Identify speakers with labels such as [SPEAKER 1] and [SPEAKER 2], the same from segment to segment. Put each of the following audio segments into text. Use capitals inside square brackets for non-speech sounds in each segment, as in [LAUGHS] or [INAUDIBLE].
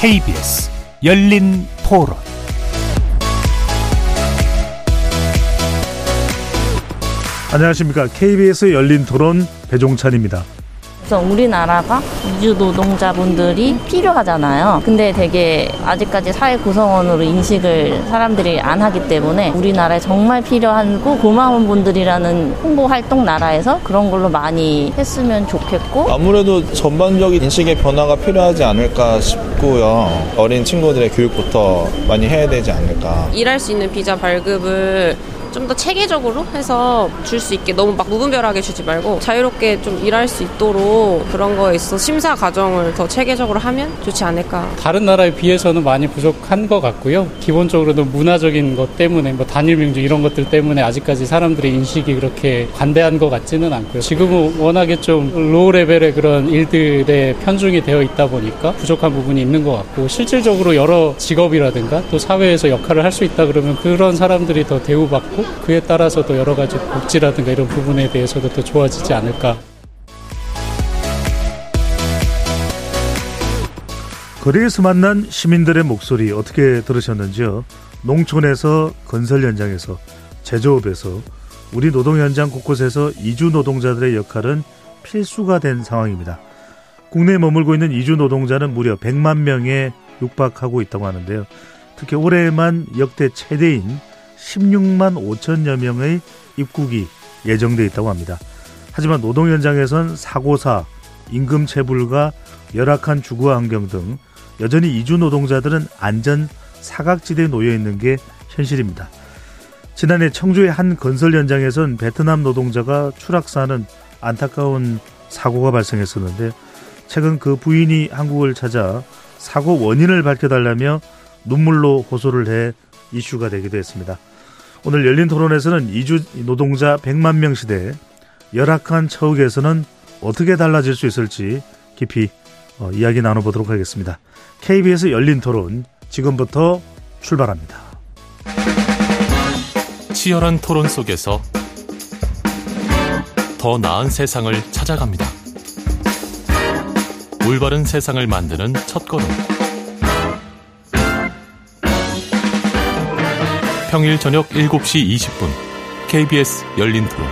[SPEAKER 1] KBS 열린 토론
[SPEAKER 2] 안녕하십니까. KBS 열린 토론 배종찬입니다.
[SPEAKER 3] 그래서 우리나라가 이주 노동자분들이 필요하잖아요. 근데 되게 아직까지 사회 구성원으로 인식을 사람들이 안 하기 때문에 우리나라에 정말 필요하고 고마운 분들이라는 홍보 활동 나라에서 그런 걸로 많이 했으면 좋겠고
[SPEAKER 4] 아무래도 전반적인 인식의 변화가 필요하지 않을까 싶고요. 어린 친구들의 교육부터 많이 해야 되지 않을까.
[SPEAKER 5] 일할 수 있는 비자 발급을 좀 더 체계적으로 해서 줄 수 있게 너무 막 무분별하게 주지 말고 자유롭게 좀 일할 수 있도록 그런 거에 있어 심사 과정을 더 체계적으로 하면 좋지 않을까.
[SPEAKER 6] 다른 나라에 비해서는 많이 부족한 것 같고요. 기본적으로도 문화적인 것 때문에 뭐 단일 민족 이런 것들 때문에 아직까지 사람들의 인식이 그렇게 관대한 것 같지는 않고요. 지금은 워낙에 좀 low level의 그런 일들에 편중이 되어 있다 보니까 부족한 부분이 있는 것 같고 실질적으로 여러 직업이라든가 또 사회에서 역할을 할 수 있다 그러면 그런 사람들이 더 대우받고 그에 따라서 또 여러 가지 복지라든가 이런 부분에 대해서도 더 좋아지지 않을까.
[SPEAKER 2] 거리에서 만난 시민들의 목소리 어떻게 들으셨는지요? 농촌에서 건설 현장에서 제조업에서 우리 노동 현장 곳곳에서 이주 노동자들의 역할은 필수가 된 상황입니다. 국내에 머물고 있는 이주 노동자는 무려 100만 명에 육박하고 있다고 하는데요. 특히 올해만 역대 최대인 16만 5천여 명의 입국이 예정돼 있다고 합니다. 하지만 노동 현장에선 사고사, 임금 체불과 열악한 주거 환경 등 여전히 이주 노동자들은 안전 사각지대에 놓여 있는 게 현실입니다. 지난해 청주의 한 건설 현장에선 베트남 노동자가 추락사는 안타까운 사고가 발생했었는데 최근 그 부인이 한국을 찾아 사고 원인을 밝혀달라며 눈물로 호소를 해 이슈가 되기도 했습니다. 오늘 열린 토론에서는 이주 노동자 100만 명 시대 열악한 처우에서는 어떻게 달라질 수 있을지 깊이 어, 이야기 나눠보도록 하겠습니다. KBS 열린 토론 지금부터 출발합니다.
[SPEAKER 7] 치열한 토론 속에서 더 나은 세상을 찾아갑니다. 올바른 세상을 만드는 첫 걸음. 평일 저녁 7시 20분 KBS 열린 토론.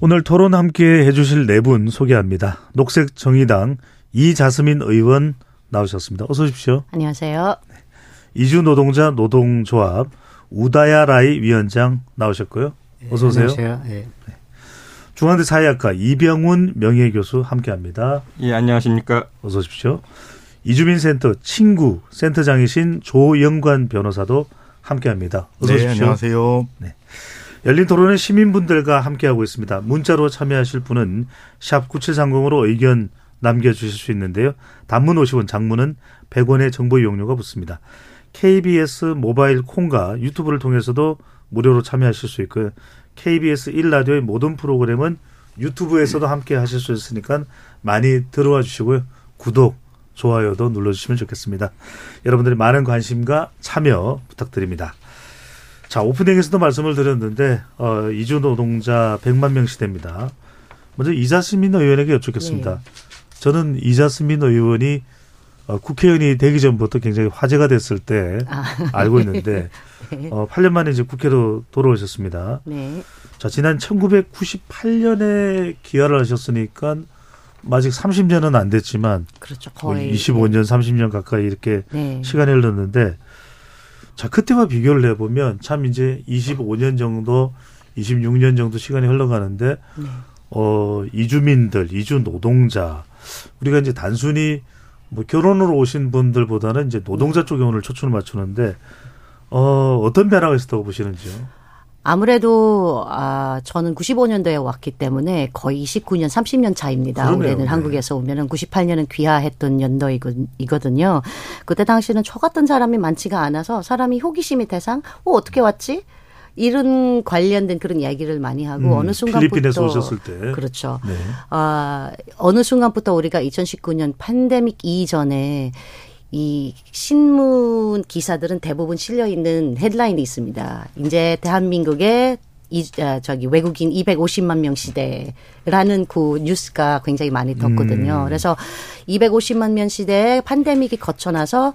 [SPEAKER 2] 오늘 토론 함께 해주실 네 분 소개합니다. 녹색 정의당 이자스민 의원 나오셨습니다. 어서 오십시오.
[SPEAKER 8] 안녕하세요.
[SPEAKER 2] 이주 노동자 노동조합 우다야 라이 위원장 나오셨고요. 어서 오세요.
[SPEAKER 9] 안녕하세요. 예.
[SPEAKER 2] 중앙대 사회학과 이병훈 명예교수 함께합니다.
[SPEAKER 9] 예, 안녕하십니까.
[SPEAKER 2] 어서 오십시오. 이주민 센터 친구 센터장이신 조영관 변호사도 함께합니다. 어서
[SPEAKER 10] 네,
[SPEAKER 2] 오십시오.
[SPEAKER 10] 안녕하세요.
[SPEAKER 2] 네. 열린 토론은 시민분들과 함께하고 있습니다. 문자로 참여하실 분은 샵 9730으로 의견 남겨주실 수 있는데요. 단문 50원, 장문은 100원의 정보 이용료가 붙습니다. KBS 모바일 콩과 유튜브를 통해서도 무료로 참여하실 수 있고요. KBS 1라디오의 모든 프로그램은 유튜브에서도 함께 하실 수 있으니까 많이 들어와 주시고요. 구독, 좋아요도 눌러주시면 좋겠습니다. 여러분들의 많은 관심과 참여 부탁드립니다. 자, 오프닝에서도 말씀을 드렸는데, 어, 이주 노동자 100만 명 시대입니다. 먼저 이자스민 의원에게 여쭙겠습니다.
[SPEAKER 8] 네.
[SPEAKER 2] 저는 이자스민 의원이 어, 국회의원이 되기 전부터 굉장히 화제가 됐을 때
[SPEAKER 8] 아. [LAUGHS]
[SPEAKER 2] 알고 있는데,
[SPEAKER 8] 네.
[SPEAKER 2] 어, 8년 만에 이제 국회로 돌아오셨습니다.
[SPEAKER 8] 네.
[SPEAKER 2] 자, 지난 1998년에 기화를 하셨으니까 아직 30년은 안 됐지만
[SPEAKER 8] 그렇죠.
[SPEAKER 2] 뭐
[SPEAKER 8] 거의
[SPEAKER 2] 25년, 30년 가까이 이렇게
[SPEAKER 8] 네.
[SPEAKER 2] 시간이 흘렀는데 자, 그때와 비교를 해 보면 참 이제 25년 정도, 26년 정도 시간이 흘러가는데
[SPEAKER 8] 네.
[SPEAKER 2] 어, 이주민들, 이주 노동자 우리가 이제 단순히 뭐 결혼으로 오신 분들보다는 이제 노동자 쪽에 오늘 초점을 맞추는데 어, 어떤 변화가 있었다고 보시는지요?
[SPEAKER 8] 아무래도 아 저는 95년도에 왔기 때문에 거의 29년, 30년 차입니다.
[SPEAKER 2] 그러네요.
[SPEAKER 8] 올해는
[SPEAKER 2] 네.
[SPEAKER 8] 한국에서 오면은 98년은 귀화했던 연도이거든요. 그때 당시는 저 같은 사람이 많지가 않아서 사람이 호기심이 대상, 어 어떻게 왔지? 이런 관련된 그런 이야기를 많이 하고
[SPEAKER 2] 음,
[SPEAKER 8] 어느 순간부터
[SPEAKER 2] 필리핀에서 오셨을 때.
[SPEAKER 8] 그렇죠.
[SPEAKER 2] 네.
[SPEAKER 8] 아, 어느 순간부터 우리가 2019년 팬데믹 이전에 이 신문 기사들은 대부분 실려 있는 헤드라인이 있습니다. 이제 대한민국의 이, 아, 저기 외국인 250만 명 시대라는 그 뉴스가 굉장히 많이 떴거든요.
[SPEAKER 2] 음.
[SPEAKER 8] 그래서 250만 명 시대에 팬데믹이 거쳐나서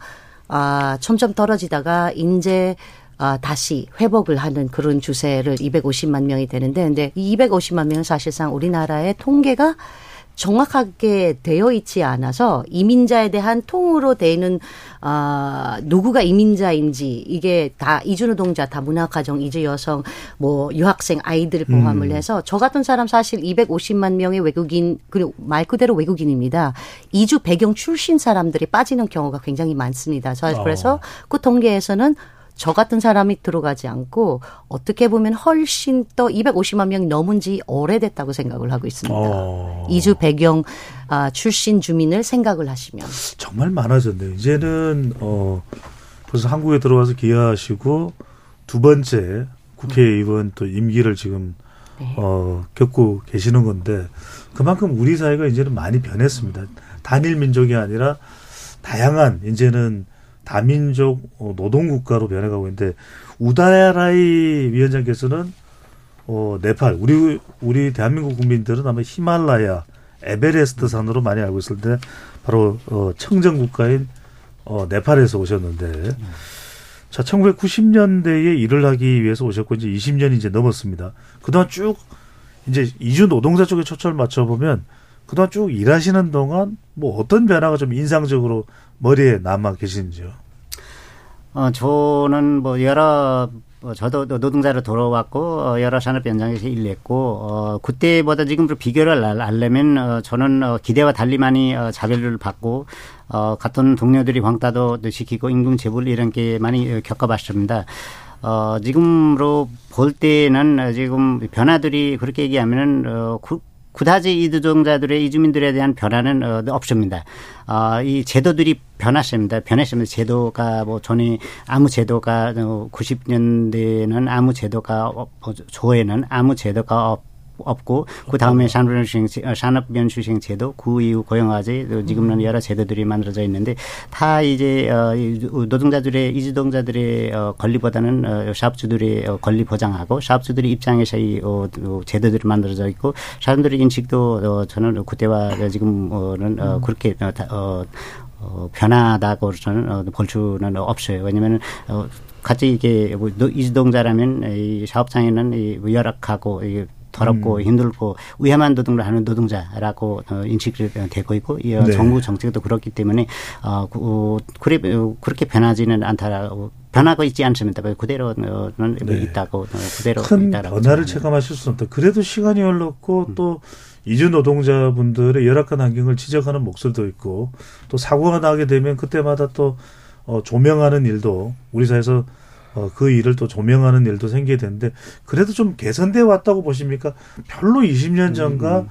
[SPEAKER 8] 아, 점점 떨어지다가 이제 아, 다시 회복을 하는 그런 추세를 250만 명이 되는데, 근데 이 250만 명은 사실상 우리나라의 통계가 정확하게 되어 있지 않아서 이민자에 대한 통으로 되는 아 누구가 이민자인지 이게 다 이주노동자, 다 문화가정, 이주 여성, 뭐 유학생 아이들 포함을
[SPEAKER 2] 음.
[SPEAKER 8] 해서 저 같은 사람 사실 250만 명의 외국인 그리고 말 그대로 외국인입니다. 이주 배경 출신 사람들이 빠지는 경우가 굉장히 많습니다. 저-
[SPEAKER 2] 어.
[SPEAKER 8] 그래서 그 통계에서는 저 같은 사람이 들어가지 않고 어떻게 보면 훨씬 더 250만 명이 넘은 지 오래됐다고 생각을 하고 있습니다.
[SPEAKER 2] 어.
[SPEAKER 8] 이주 배경 아, 출신 주민을 생각을 하시면
[SPEAKER 2] 정말 많아졌네요. 이제는 어 벌써 한국에 들어와서 기여하시고 두 번째 국회의원 또 임기를 지금
[SPEAKER 8] 네.
[SPEAKER 2] 어 겪고 계시는 건데 그만큼 우리 사회가 이제는 많이 변했습니다. 단일 민족이 아니라 다양한 이제는 다민족 어, 노동국가로 변해가고 있는데 우다라이 위원장께서는 어 네팔 우리 우리 대한민국 국민들은 아마 히말라야 에베레스트 산으로 많이 알고 있을 때 바로 어 청정 국가인 어 네팔에서 오셨는데 자 1990년대에 일을 하기 위해서 오셨고 이제 20년이 이제 넘었습니다. 그동안 쭉 이제 이주 노동자 쪽에 초점을 맞춰 보면 그동안 쭉 일하시는 동안 뭐 어떤 변화가 좀 인상적으로 머리에 남아 계신지요?
[SPEAKER 9] 어, 저는 뭐 여러 어, 저도 또 노동자로 돌아왔고 어, 여러 산업 현장에서 일했고 어, 그때보다 지금으로 비교를 할- 하려면 어, 저는 어, 기대와 달리 많이 어, 자별을 받고 어, 같은 동료들이 왕따도 시키고 임금 재벌 이런 게 많이 어, 겪어봤습니다. 어, 지금으로 볼 때는 어, 지금 변화들이 그렇게 얘기하면은 어, 구, 그다지 이주종자들의 이주민들에 대한 변화는 어, 없습니다. 아, 이 제도들이 변했습니다. 변했습니다. 제도가 뭐 전에 아무 제도가 어, 90년대에는 아무 제도가 없, 어, 조에는 아무 제도가 없. 없고 그 다음에 산업연수생 산업연수생 제도 그 이후 고용화제 또 지금은 여러 제도들이 만들어져 있는데 다 이제 어, 이 노동자들의 이주동자들의 어, 권리보다는 어, 사업주들의 어, 권리 보장하고 사업주들의 입장에서 이 어, 어, 제도들이 만들어져 있고 사람들의 인식도 어, 저는 그때와 지금은 어, 그렇게 어, 다, 어, 어, 변하다고 저는 어, 볼 수는 없어요. 왜냐면은 어, 같이 이게 뭐 노- 이주동자라면 이 사업장에는 이 열악하고 이 더럽고
[SPEAKER 2] 음.
[SPEAKER 9] 힘들고 위험한 노동을 하는 노동자라고 어, 인식이 되고 있고 이 어,
[SPEAKER 2] 네.
[SPEAKER 9] 정부 정책도 그렇기 때문에 어, 그, 어, 그래 어, 그렇게 변하지는 않다라고 변하고 있지 않습니다. 그대로는
[SPEAKER 2] 네.
[SPEAKER 9] 있다고 어, 그대로
[SPEAKER 2] 큰
[SPEAKER 9] 있다라고
[SPEAKER 2] 변화를. 체감하실 수는 없다. 그래도 시간이 흘렀고
[SPEAKER 9] 음.
[SPEAKER 2] 또 이주 노동자분들의 열악한 환경을 지적하는 목소리도 있고 또 사고가 나게 되면 그때마다 또 어, 조명하는 일도 우리 사회에서 어, 그 일을 또 조명하는 일도 생기게 되는데 그래도 좀 개선돼 왔다고 보십니까? 별로 20년 전과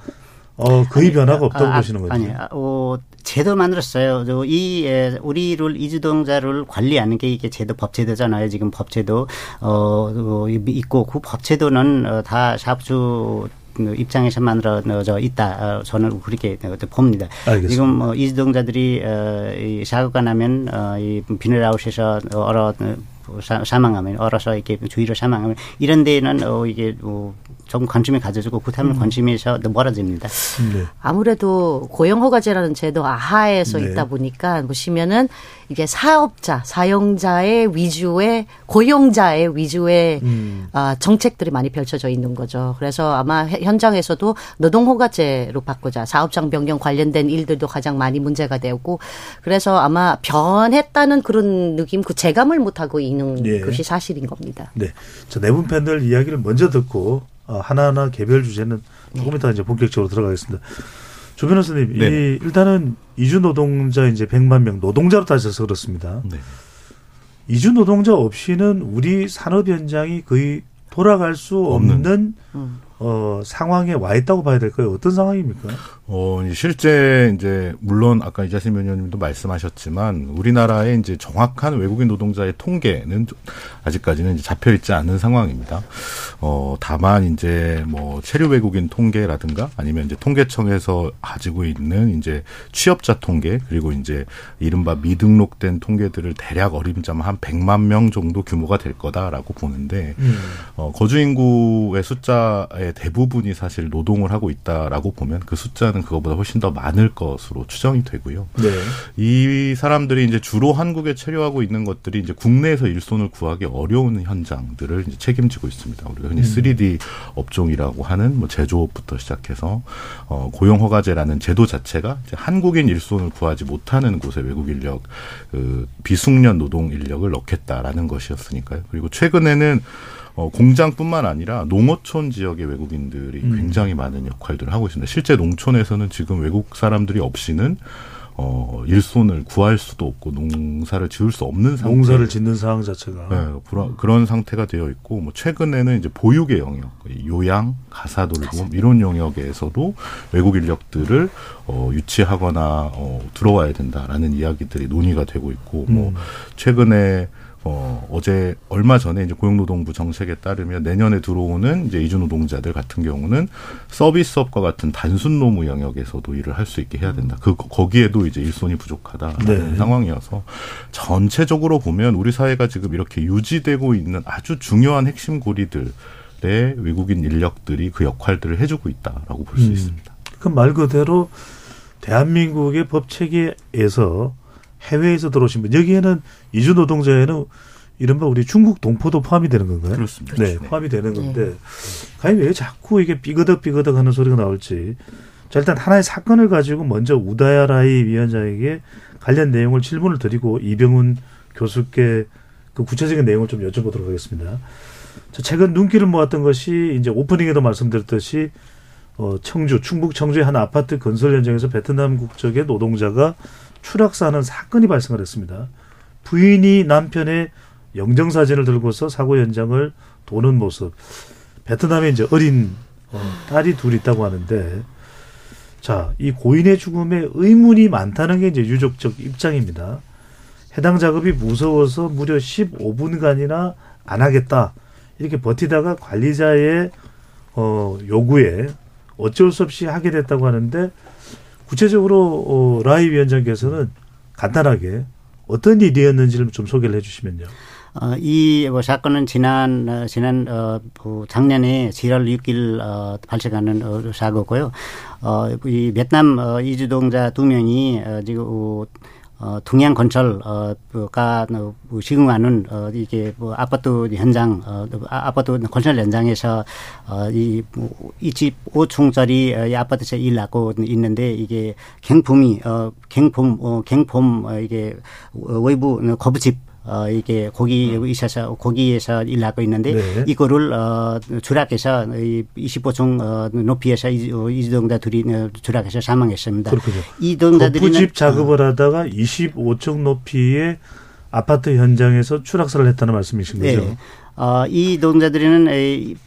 [SPEAKER 2] 어, 거의
[SPEAKER 9] 아니,
[SPEAKER 2] 변화가
[SPEAKER 9] 아,
[SPEAKER 2] 없다고
[SPEAKER 9] 아,
[SPEAKER 2] 보시는 거죠.
[SPEAKER 9] 아니, 아, 어, 제도 만들었어요. 저이 에, 우리 를 이주동자를 관리하는 게 이게 제도 법제도잖아요. 지금 법제도 어, 어 있고 그 법제도는 어, 다 사업주 입장에서 만들어져 있다. 어, 저는 그렇게 어, 봅니다.
[SPEAKER 2] 알겠습니다.
[SPEAKER 9] 지금 어, 이주동자들이 어, 이 사고가 나면 어, 이 비닐하우스에서 얼어 어, 사- 사망하면 얼어서 이렇게 주위로 사망하면 이런 데는 어, 이게 어, 조금 관심을 가져주고 그 다음에 관심에서 멀어집니다.
[SPEAKER 2] 네.
[SPEAKER 8] 아무래도 고용 허가제라는 제도 아하에서
[SPEAKER 2] 네.
[SPEAKER 8] 있다 보니까 보시면은 이게 사업자, 사용자의 위주의 고용자의 위주의
[SPEAKER 2] 음.
[SPEAKER 8] 아, 정책들이 많이 펼쳐져 있는 거죠. 그래서 아마 해- 현장에서도 노동허가제로 바꾸자 사업장 변경 관련된 일들도 가장 많이 문제가 되고 그래서 아마 변했다는 그런 느낌, 그 재감을 못 하고 있는
[SPEAKER 2] 예.
[SPEAKER 8] 것이 사실인 겁니다.
[SPEAKER 2] 네. 자, 네분 팬들 이야기를 먼저 듣고 어, 하나하나 개별 주제는 조금 이따 이제 본격적으로 들어가겠습니다. 조 변호사님,
[SPEAKER 1] 네.
[SPEAKER 2] 이 일단은 이주 노동자 이제 100만 명 노동자로 따져서 그렇습니다.
[SPEAKER 1] 네.
[SPEAKER 2] 이주 노동자 없이는 우리 산업 현장이 거의 돌아갈 수 없는,
[SPEAKER 1] 없는.
[SPEAKER 2] 어, 상황에 와 있다고 봐야 될까요? 어떤 상황입니까?
[SPEAKER 10] 어, 실제 이제 물론 아까 이자신 위원님도 말씀하셨지만 우리나라의 이제 정확한 외국인 노동자의 통계는 좀 아직까지는 잡혀 있지 않은 상황입니다. 어, 다만 이제 뭐 체류 외국인 통계라든가 아니면 이제 통계청에서 가지고 있는 이제 취업자 통계 그리고 이제 이른바 미등록된 통계들을 대략 어림잡아 한 100만 명 정도 규모가 될 거다라고 보는데
[SPEAKER 2] 음.
[SPEAKER 10] 어, 거주 인구의 숫자의 대부분이 사실 노동을 하고 있다라고 보면 그 숫자는 그거보다 훨씬 더 많을 것으로 추정이 되고요.
[SPEAKER 2] 네.
[SPEAKER 10] 이 사람들이 이제 주로 한국에 체류하고 있는 것들이 이제 국내에서 일손을 구하기 어려운 현장들을 이제 책임지고 있습니다. 우리가 흔히
[SPEAKER 2] 음.
[SPEAKER 10] 3D 업종이라고 하는 뭐 제조업부터 시작해서 어, 고용 허가제라는 제도 자체가 한국인 일손을 구하지 못하는 곳에 외국 인력 그 비숙련 노동 인력을 넣겠다라는 것이었으니까요. 그리고 최근에는 어, 공장뿐만 아니라 농어촌 지역의 외국인들이
[SPEAKER 2] 음.
[SPEAKER 10] 굉장히 많은 역할들을 하고 있습니다. 실제 농촌에서는 지금 외국 사람들이 없이는 어, 일손을 구할 수도 없고 농사를 지을 수 없는 상태.
[SPEAKER 2] 농사를 짓는 상황 자체가.
[SPEAKER 10] 네, 그런, 그런 상태가 되어 있고, 뭐, 최근에는 이제 보육의 영역, 요양, 가사 돌봄, 이런 영역에서도 외국 인력들을, 어, 유치하거나, 어, 들어와야 된다라는 이야기들이 논의가 되고 있고, 뭐,
[SPEAKER 2] 음.
[SPEAKER 10] 최근에, 어, 어제 얼마 전에 이제 고용노동부 정책에 따르면 내년에 들어오는 이제 이주 노동자들 같은 경우는 서비스업과 같은 단순 노무 영역에서도 일을 할 수 있게 해야 된다. 그 거기에도 이제 일손이 부족하다라는
[SPEAKER 2] 네.
[SPEAKER 10] 상황이어서 전체적으로 보면 우리 사회가 지금 이렇게 유지되고 있는 아주 중요한 핵심 고리들의 외국인 인력들이 그 역할들을 해주고 있다라고 볼수
[SPEAKER 2] 음.
[SPEAKER 10] 있습니다.
[SPEAKER 2] 그 말 그대로 대한민국의 법 체계에서 해외에서 들어오신 분 여기에는 이주 노동자에는 이른바 우리 중국 동포도 포함이 되는 건가요?
[SPEAKER 10] 그렇습니다.
[SPEAKER 2] 네, 포함이 되는 건데 과연 왜 자꾸 이게 삐그덕 삐그덕 하는 소리가 나올지. 자, 일단 하나의 사건을 가지고 먼저 우다야라이 위원장에게 관련 내용을 질문을 드리고 이병훈 교수께 그 구체적인 내용을 좀 여쭤보도록 하겠습니다. 자, 최근 눈길을 모았던 것이 이제 오프닝에도 말씀드렸듯이 어, 청주, 충북 청주의 한 아파트 건설 현장에서 베트남 국적의 노동자가 추락사는 사건이 발생을 했습니다. 부인이 남편의 영정 사진을 들고서 사고 현장을 도는 모습. 베트남에 이제 어린 어, 딸이 둘 있다고 하는데, 자, 이 고인의 죽음에 의문이 많다는 게 이제 유족적 입장입니다. 해당 작업이 무서워서 무려 15분간이나 안 하겠다. 이렇게 버티다가 관리자의 어, 요구에 어쩔 수 없이 하게 됐다고 하는데 구체적으로 어, 라이 위원장께서는 간단하게 어떤 일이었는지를 좀 소개를 해주시면요.
[SPEAKER 9] 어, 이 뭐, 사건은 지난 어, 지난 어, 그 작년에 7월 6일 어, 발생하는 어, 사고고요. 어, 이 베트남 어, 이주동자 두 명이 어, 지금 어, 어, 동양 건설가 어, 시공하는 어, 이게 뭐 아파트 현장 어, 아- 아파트 건설 현장에서 어, 이이집 5층짜리 어, 이 아파트에서 일하고 있는데 이게 갱품이 어, 갱품 어, 갱품 어, 이게 외부 거부집 어, 이게 거기 있어서 거기에서 일하고 있는데
[SPEAKER 2] 네.
[SPEAKER 9] 이거를 어, 추락해서 이 25층 어, 높이에서 이- 어, 둘이 어, 추락해서 사망했습니다.
[SPEAKER 2] 그렇군요.
[SPEAKER 9] 이 동자들이는
[SPEAKER 2] 거푸집 작업을 하다가 25층 높이의 아파트 현장에서 추락사를 했다는 말씀이신 거죠?
[SPEAKER 9] 네. 어, 이 노동자들은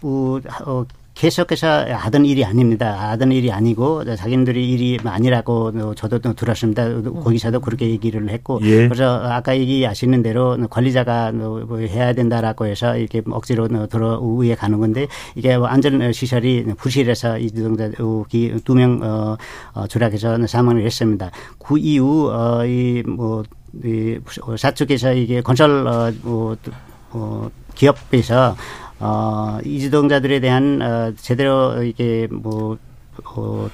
[SPEAKER 9] 뭐, 어, 계속해서 하던 일이 아닙니다. 하던 일이 아니고 자기들이 일이 아니라고 어, 저도 또 들었습니다. 거기서도 그렇게 얘기를 했고
[SPEAKER 2] 예.
[SPEAKER 9] 그래서 아까 얘기하시는 대로 관리자가 뭐 해야 된다라고 해서 이렇게 억지로 들어 위에 가는 건데 이게 뭐 안전 시설이 부실해서 이 두명 어, 어, 추락해서 사망을 했습니다. 그 이후 어, 이뭐 이 사측에서 이게 건설 어, 뭐, 어, 기업에서 어, 이주동자들에 대한 어, 제대로 이게 뭐 어,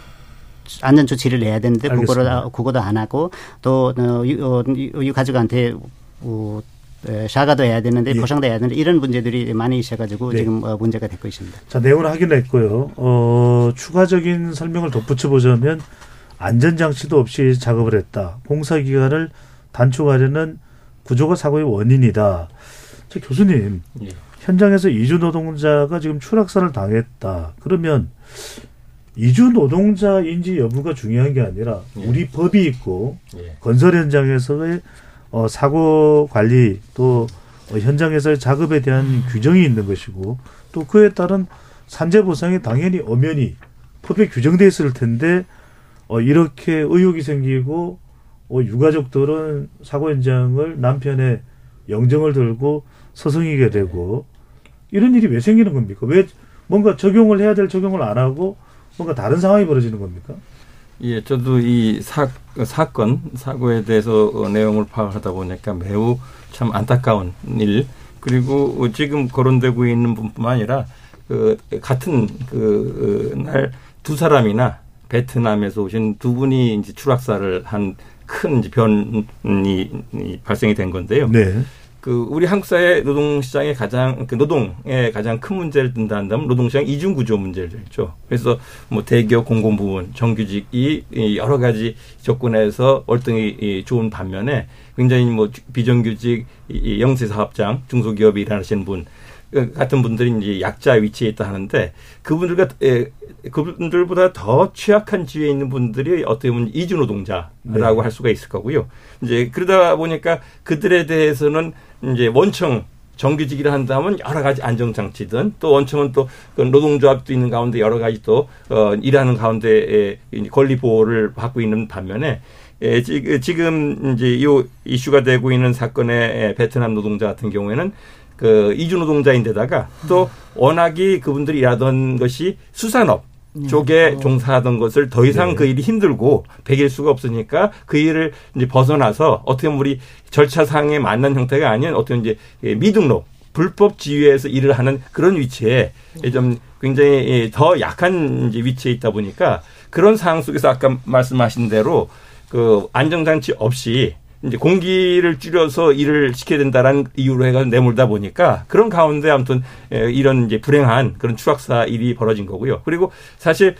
[SPEAKER 9] 안전 조치를 내야 되는데 그거를
[SPEAKER 2] 알겠습니다.
[SPEAKER 9] 그거도 안 하고 또 어, 유, 어, 유 가족한테 어, 에, 사과도 해야 되는데
[SPEAKER 2] 예.
[SPEAKER 9] 보상도 해야 되는데 이런 분들이 많이 있어가지고
[SPEAKER 2] 네.
[SPEAKER 9] 지금 어, 문제가 되고 있습니다.
[SPEAKER 2] 자, 내용을 확인했고요. 어, 추가적인 설명을 덧붙여 보자면 안전 장치도 없이 작업을 했다. 공사 기간을 단축하려는 구조가 사고의 원인이다. 자, 교수님.
[SPEAKER 6] 예.
[SPEAKER 2] 현장에서 이주 노동자가 지금 추락사를 당했다. 그러면 이주 노동자인지 여부가 중요한 게 아니라
[SPEAKER 6] 예.
[SPEAKER 2] 우리 법이 있고
[SPEAKER 6] 예.
[SPEAKER 2] 건설 현장에서의 어, 사고 관리 또 어, 현장에서의 작업에 대한 규정이 있는 것이고 또 그에 따른 산재 보상이 당연히 엄연히 법에 규정돼 있을 텐데 어, 이렇게 의혹이 생기고 어, 유가족들은 사고 현장을 남편의 영정을 들고 서성이게 되고 이런 일이 왜 생기는 겁니까? 왜 뭔가 적용을 해야 될 적용을 안 하고 뭔가 다른 상황이 벌어지는 겁니까?
[SPEAKER 11] 예, 저도 이 사, 사건, 사고에 대해서 어, 내용을 파악하다 보니까 매우 참 안타까운 일, 그리고 지금 거론되고 있는 분뿐만 아니라 그 같은 그 날 두 사람이나 베트남에서 오신 두 분이 이제 추락사를 한 큰 변이 발생이 된 건데요.
[SPEAKER 2] 네.
[SPEAKER 11] 그 우리 한국 사회 노동 시장의 가장 그 노동의 가장 큰 문제를 든다 한다면 노동 시장 이중 구조 문제를 있죠. 그래서 뭐 대기업 공공 부문 정규직이 여러 가지 조건에서 월등히 좋은 반면에 굉장히 뭐 비정규직 영세 사업장 중소기업에 일하시는 분 같은 분들이 이제 약자 위치에 있다 하는데 그분들과 에, 그분들보다 더 취약한 지위에 있는 분들이 어떻게 보면 이주 노동자라고
[SPEAKER 2] 네.
[SPEAKER 11] 할 수가 있을 거고요. 이제 그러다 보니까 그들에 대해서는 이제 원청 정규직이라 한다면 여러 가지 안정장치든 또 원청은 또그 노동조합도 있는 가운데 여러 가지 또 어, 일하는 가운데 권리 보호를 받고 있는 반면에 예, 지금 이제 요 이슈가 되고 있는 사건의 베트남 노동자 같은 경우에는 그 이주 노동자인데다가 또 워낙이 그분들이 일하던 것이 수산업 쪽에 종사하던 것을 더 이상
[SPEAKER 2] 네.
[SPEAKER 11] 그 일이 힘들고 배길 수가 없으니까 그 일을 이제 벗어나서 어떻게 보면 우리 절차상에 맞는 형태가 아닌 어떤 이제 미등록 불법 지위에서 일을 하는 그런 위치에 좀 굉장히 더 약한 이제 위치에 있다 보니까 그런 상황 속에서 아까 말씀하신 대로 그 안정장치 없이 이제 공기를 줄여서 일을 시켜야 된다라는 이유로 해가지고 내몰다 보니까 그런 가운데 아무튼 이런 이제 불행한 그런 추락사 일이 벌어진 거고요. 그리고 사실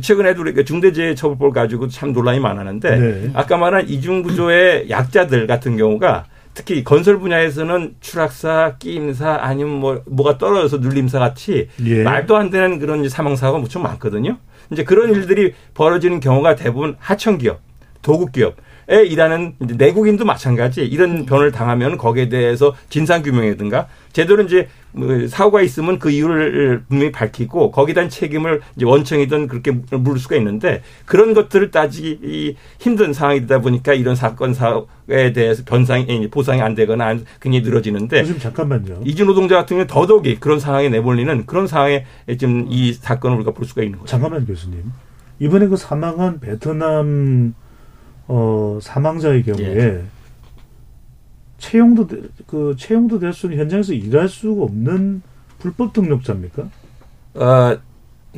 [SPEAKER 11] 최근에도 중대재해처벌법 가지고 참 논란이 많았는데
[SPEAKER 2] 네.
[SPEAKER 11] 아까 말한 이중구조의 약자들 같은 경우가 특히 건설 분야에서는 추락사, 끼임사 아니면 뭐 뭐가 떨어져서 눌림사 같이
[SPEAKER 2] 예.
[SPEAKER 11] 말도 안 되는 그런 사망 사고가 무척 많거든요. 이제 그런 일들이 벌어지는 경우가 대부분 하청 기업, 도국기업 에 일하는 이제 내국인도 마찬가지 이런 변을 당하면 거기에 대해서 진상 규명이든가 제대로 이제 뭐 사고가 있으면 그 이유를 분명히 밝히고 거기에 대한 책임을 이제 원청이든 그렇게 물을 수가 있는데 그런 것들을 따지기 힘든 상황이 되다 보니까 이런 사건 사고에 대해서 변상이 보상이 안 되거나 굉장히 늘어지는데
[SPEAKER 2] 좀 잠깐만요.
[SPEAKER 11] 이주 노동자 같은 경우는 더더욱이 그런 상황에 내몰리는 그런 상황에 지금 이 사건을 우리가 볼 수가 있는 거죠.
[SPEAKER 2] 잠깐만 교수님. 이번에 그 사망한 베트남 어, 사망자의 경우에
[SPEAKER 11] 예.
[SPEAKER 2] 채용도 되- 그 채용도 될 수는 현장에서 일할 수가 없는 불법 등록자입니까?
[SPEAKER 11] 어,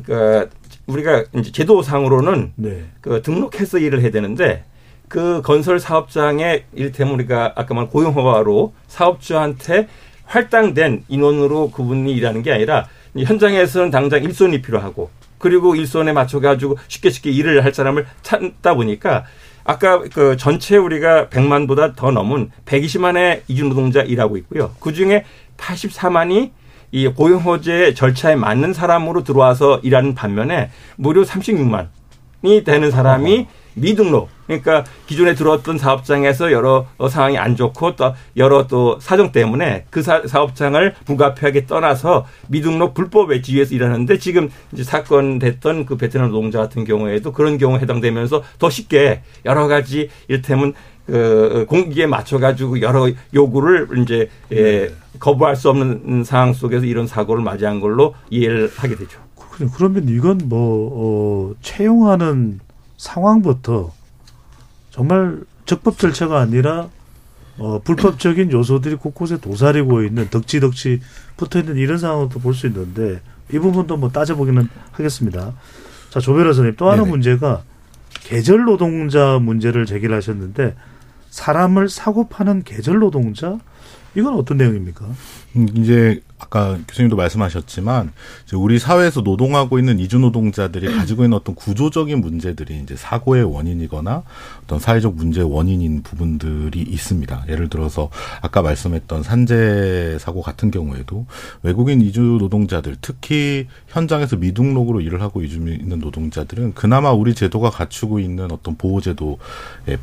[SPEAKER 11] 그러니까 우리가 이제 제도상으로는
[SPEAKER 2] 네.
[SPEAKER 11] 그 등록해서 일을 해야 되는데 그 건설 사업장에 이를테면 우리가 아까 말한 고용 허가로 사업주한테 할당된 인원으로 그분이 일하는 게 아니라 이 현장에서는 당장 일손이 필요하고 그리고 일손에 맞춰 가지고 쉽게 쉽게 일을 할 사람을 찾다 보니까 아까 그 전체 우리가 100만보다 더 넘은 120만의 이주 노동자 일하고 있고요. 그 중에 84만이 이 고용호재 절차에 맞는 사람으로 들어와서 일하는 반면에 무려 36만이 되는 사람이 미등록. 그러니까 기존에 들어왔던 사업장에서 여러 어, 상황이 안 좋고 또 여러 또 사정 때문에 그 사, 사업장을 불가피하게 떠나서 미등록 불법의 지위에서 일하는데 지금 이제 사건 됐던 그 베트남 노동자 같은 경우에도 그런 경우에 해당되면서 더 쉽게 여러 가지 이를테면 그 공기에 맞춰가지고 여러 요구를 이제 예, 거부할 수 없는 상황 속에서 이런 사고를 맞이한 걸로 이해를 하게 되죠.
[SPEAKER 2] 그렇군요. 그러면 이건 뭐 어, 채용하는 상황부터 정말 적법 절차가 아니라 어, 불법적인 요소들이 곳곳에 도사리고 있는 덕지덕지 붙어 있는 이런 상황도 볼 수 있는데 이 부분도 뭐 따져보기는 하겠습니다. 자, 조 변호사님 또 하나
[SPEAKER 10] 네네.
[SPEAKER 2] 문제가 계절 노동자 문제를 제기하셨는데 사람을 사고 파는 계절 노동자 이건 어떤 내용입니까?
[SPEAKER 10] 음, 이제 아까 교수님도 말씀하셨지만 우리 사회에서 노동하고 있는 이주 노동자들이 가지고 있는 어떤 구조적인 문제들이 이제 사고의 원인이거나 어떤 사회적 문제의 원인인 부분들이 있습니다. 예를 들어서 아까 말씀했던 산재 사고 같은 경우에도 외국인 이주 노동자들 특히 현장에서 미등록으로 일을 하고 이주 있는 노동자들은 그나마 우리 제도가 갖추고 있는 어떤 보호 제도의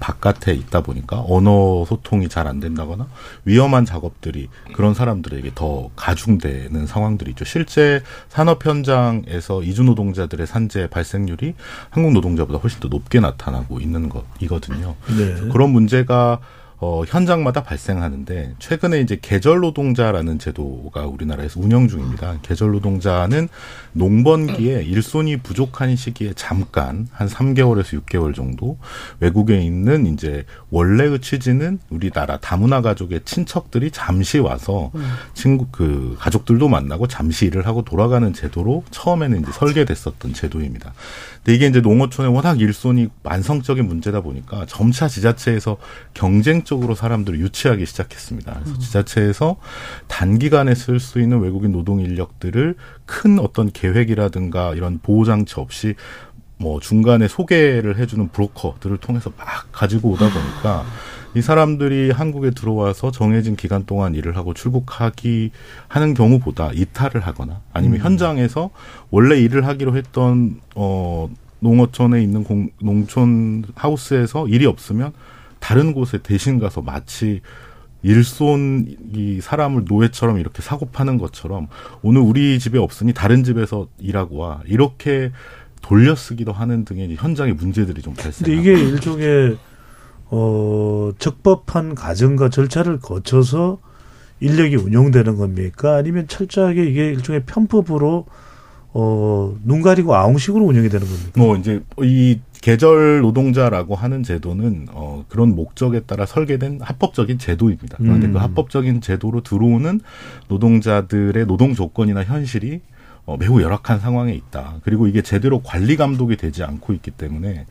[SPEAKER 10] 바깥에 있다 보니까 언어 소통이 잘 안 된다거나 위험한 작업들이 그런 사람들에게 더 가중 상충되는 상황들이 있죠. 실제 산업 현장에서 이주 노동자들의 산재 발생률이 한국 노동자보다 훨씬 더 높게 나타나고 있는 것이거든요.
[SPEAKER 2] 네.
[SPEAKER 10] 그런 문제가 어, 현장마다 발생하는데 최근에 이제 계절 노동자라는 제도가 우리나라에서 운영 중입니다. 계절 노동자는 농번기에 일손이 부족한 시기에 잠깐 한 3개월에서 6개월 정도 외국에 있는 이제 원래의 취지는 우리나라 다문화 가족의 친척들이 잠시 와서 친구 그 가족들도 만나고 잠시 일을 하고 돌아가는 제도로 처음에는 이제 설계됐었던 제도입니다. 근데 이게 이제 농어촌에 워낙 일손이 만성적인 문제다 보니까 점차 지자체에서 경쟁 적으로 사람들을 유치하기 시작했습니다. 그래서 지자체에서 단기간에 쓸 수 있는 외국인 노동 인력들을 큰 어떤 계획이라든가 이런 보호 장치 없이 뭐 중간에 소개를 해주는 브로커들을 통해서 막 가지고 오다 보니까 이 사람들이 한국에 들어와서 정해진 기간 동안 일을 하고 출국하기 하는 경우보다 이탈을 하거나 아니면
[SPEAKER 2] 음.
[SPEAKER 10] 현장에서 원래 일을 하기로 했던 어 농어촌에 있는 공, 농촌 하우스에서 일이 없으면 다른 곳에 대신 가서 마치 일손 이 사람을 노예처럼 이렇게 사고 파는 것처럼 오늘 우리 집에 없으니 다른 집에서 일하고 와 이렇게 돌려쓰기도 하는 등의 현장의 문제들이 좀 발생.
[SPEAKER 2] 근데 이게 일종의 어 적법한 과정과 절차를 거쳐서 인력이 운용되는 겁니까? 아니면 철저하게 이게 일종의 편법으로 어 눈 가리고 아웅식으로 운영이 되는 겁니까?
[SPEAKER 10] 뭐 이제 이 계절 노동자라고 하는 제도는 어 그런 목적에 따라 설계된 합법적인 제도입니다. 그런데
[SPEAKER 2] 음.
[SPEAKER 10] 그 합법적인 제도로 들어오는 노동자들의 노동 조건이나 현실이 어, 매우 열악한 상황에 있다. 그리고 이게 제대로 관리 감독이 되지 않고 있기 때문에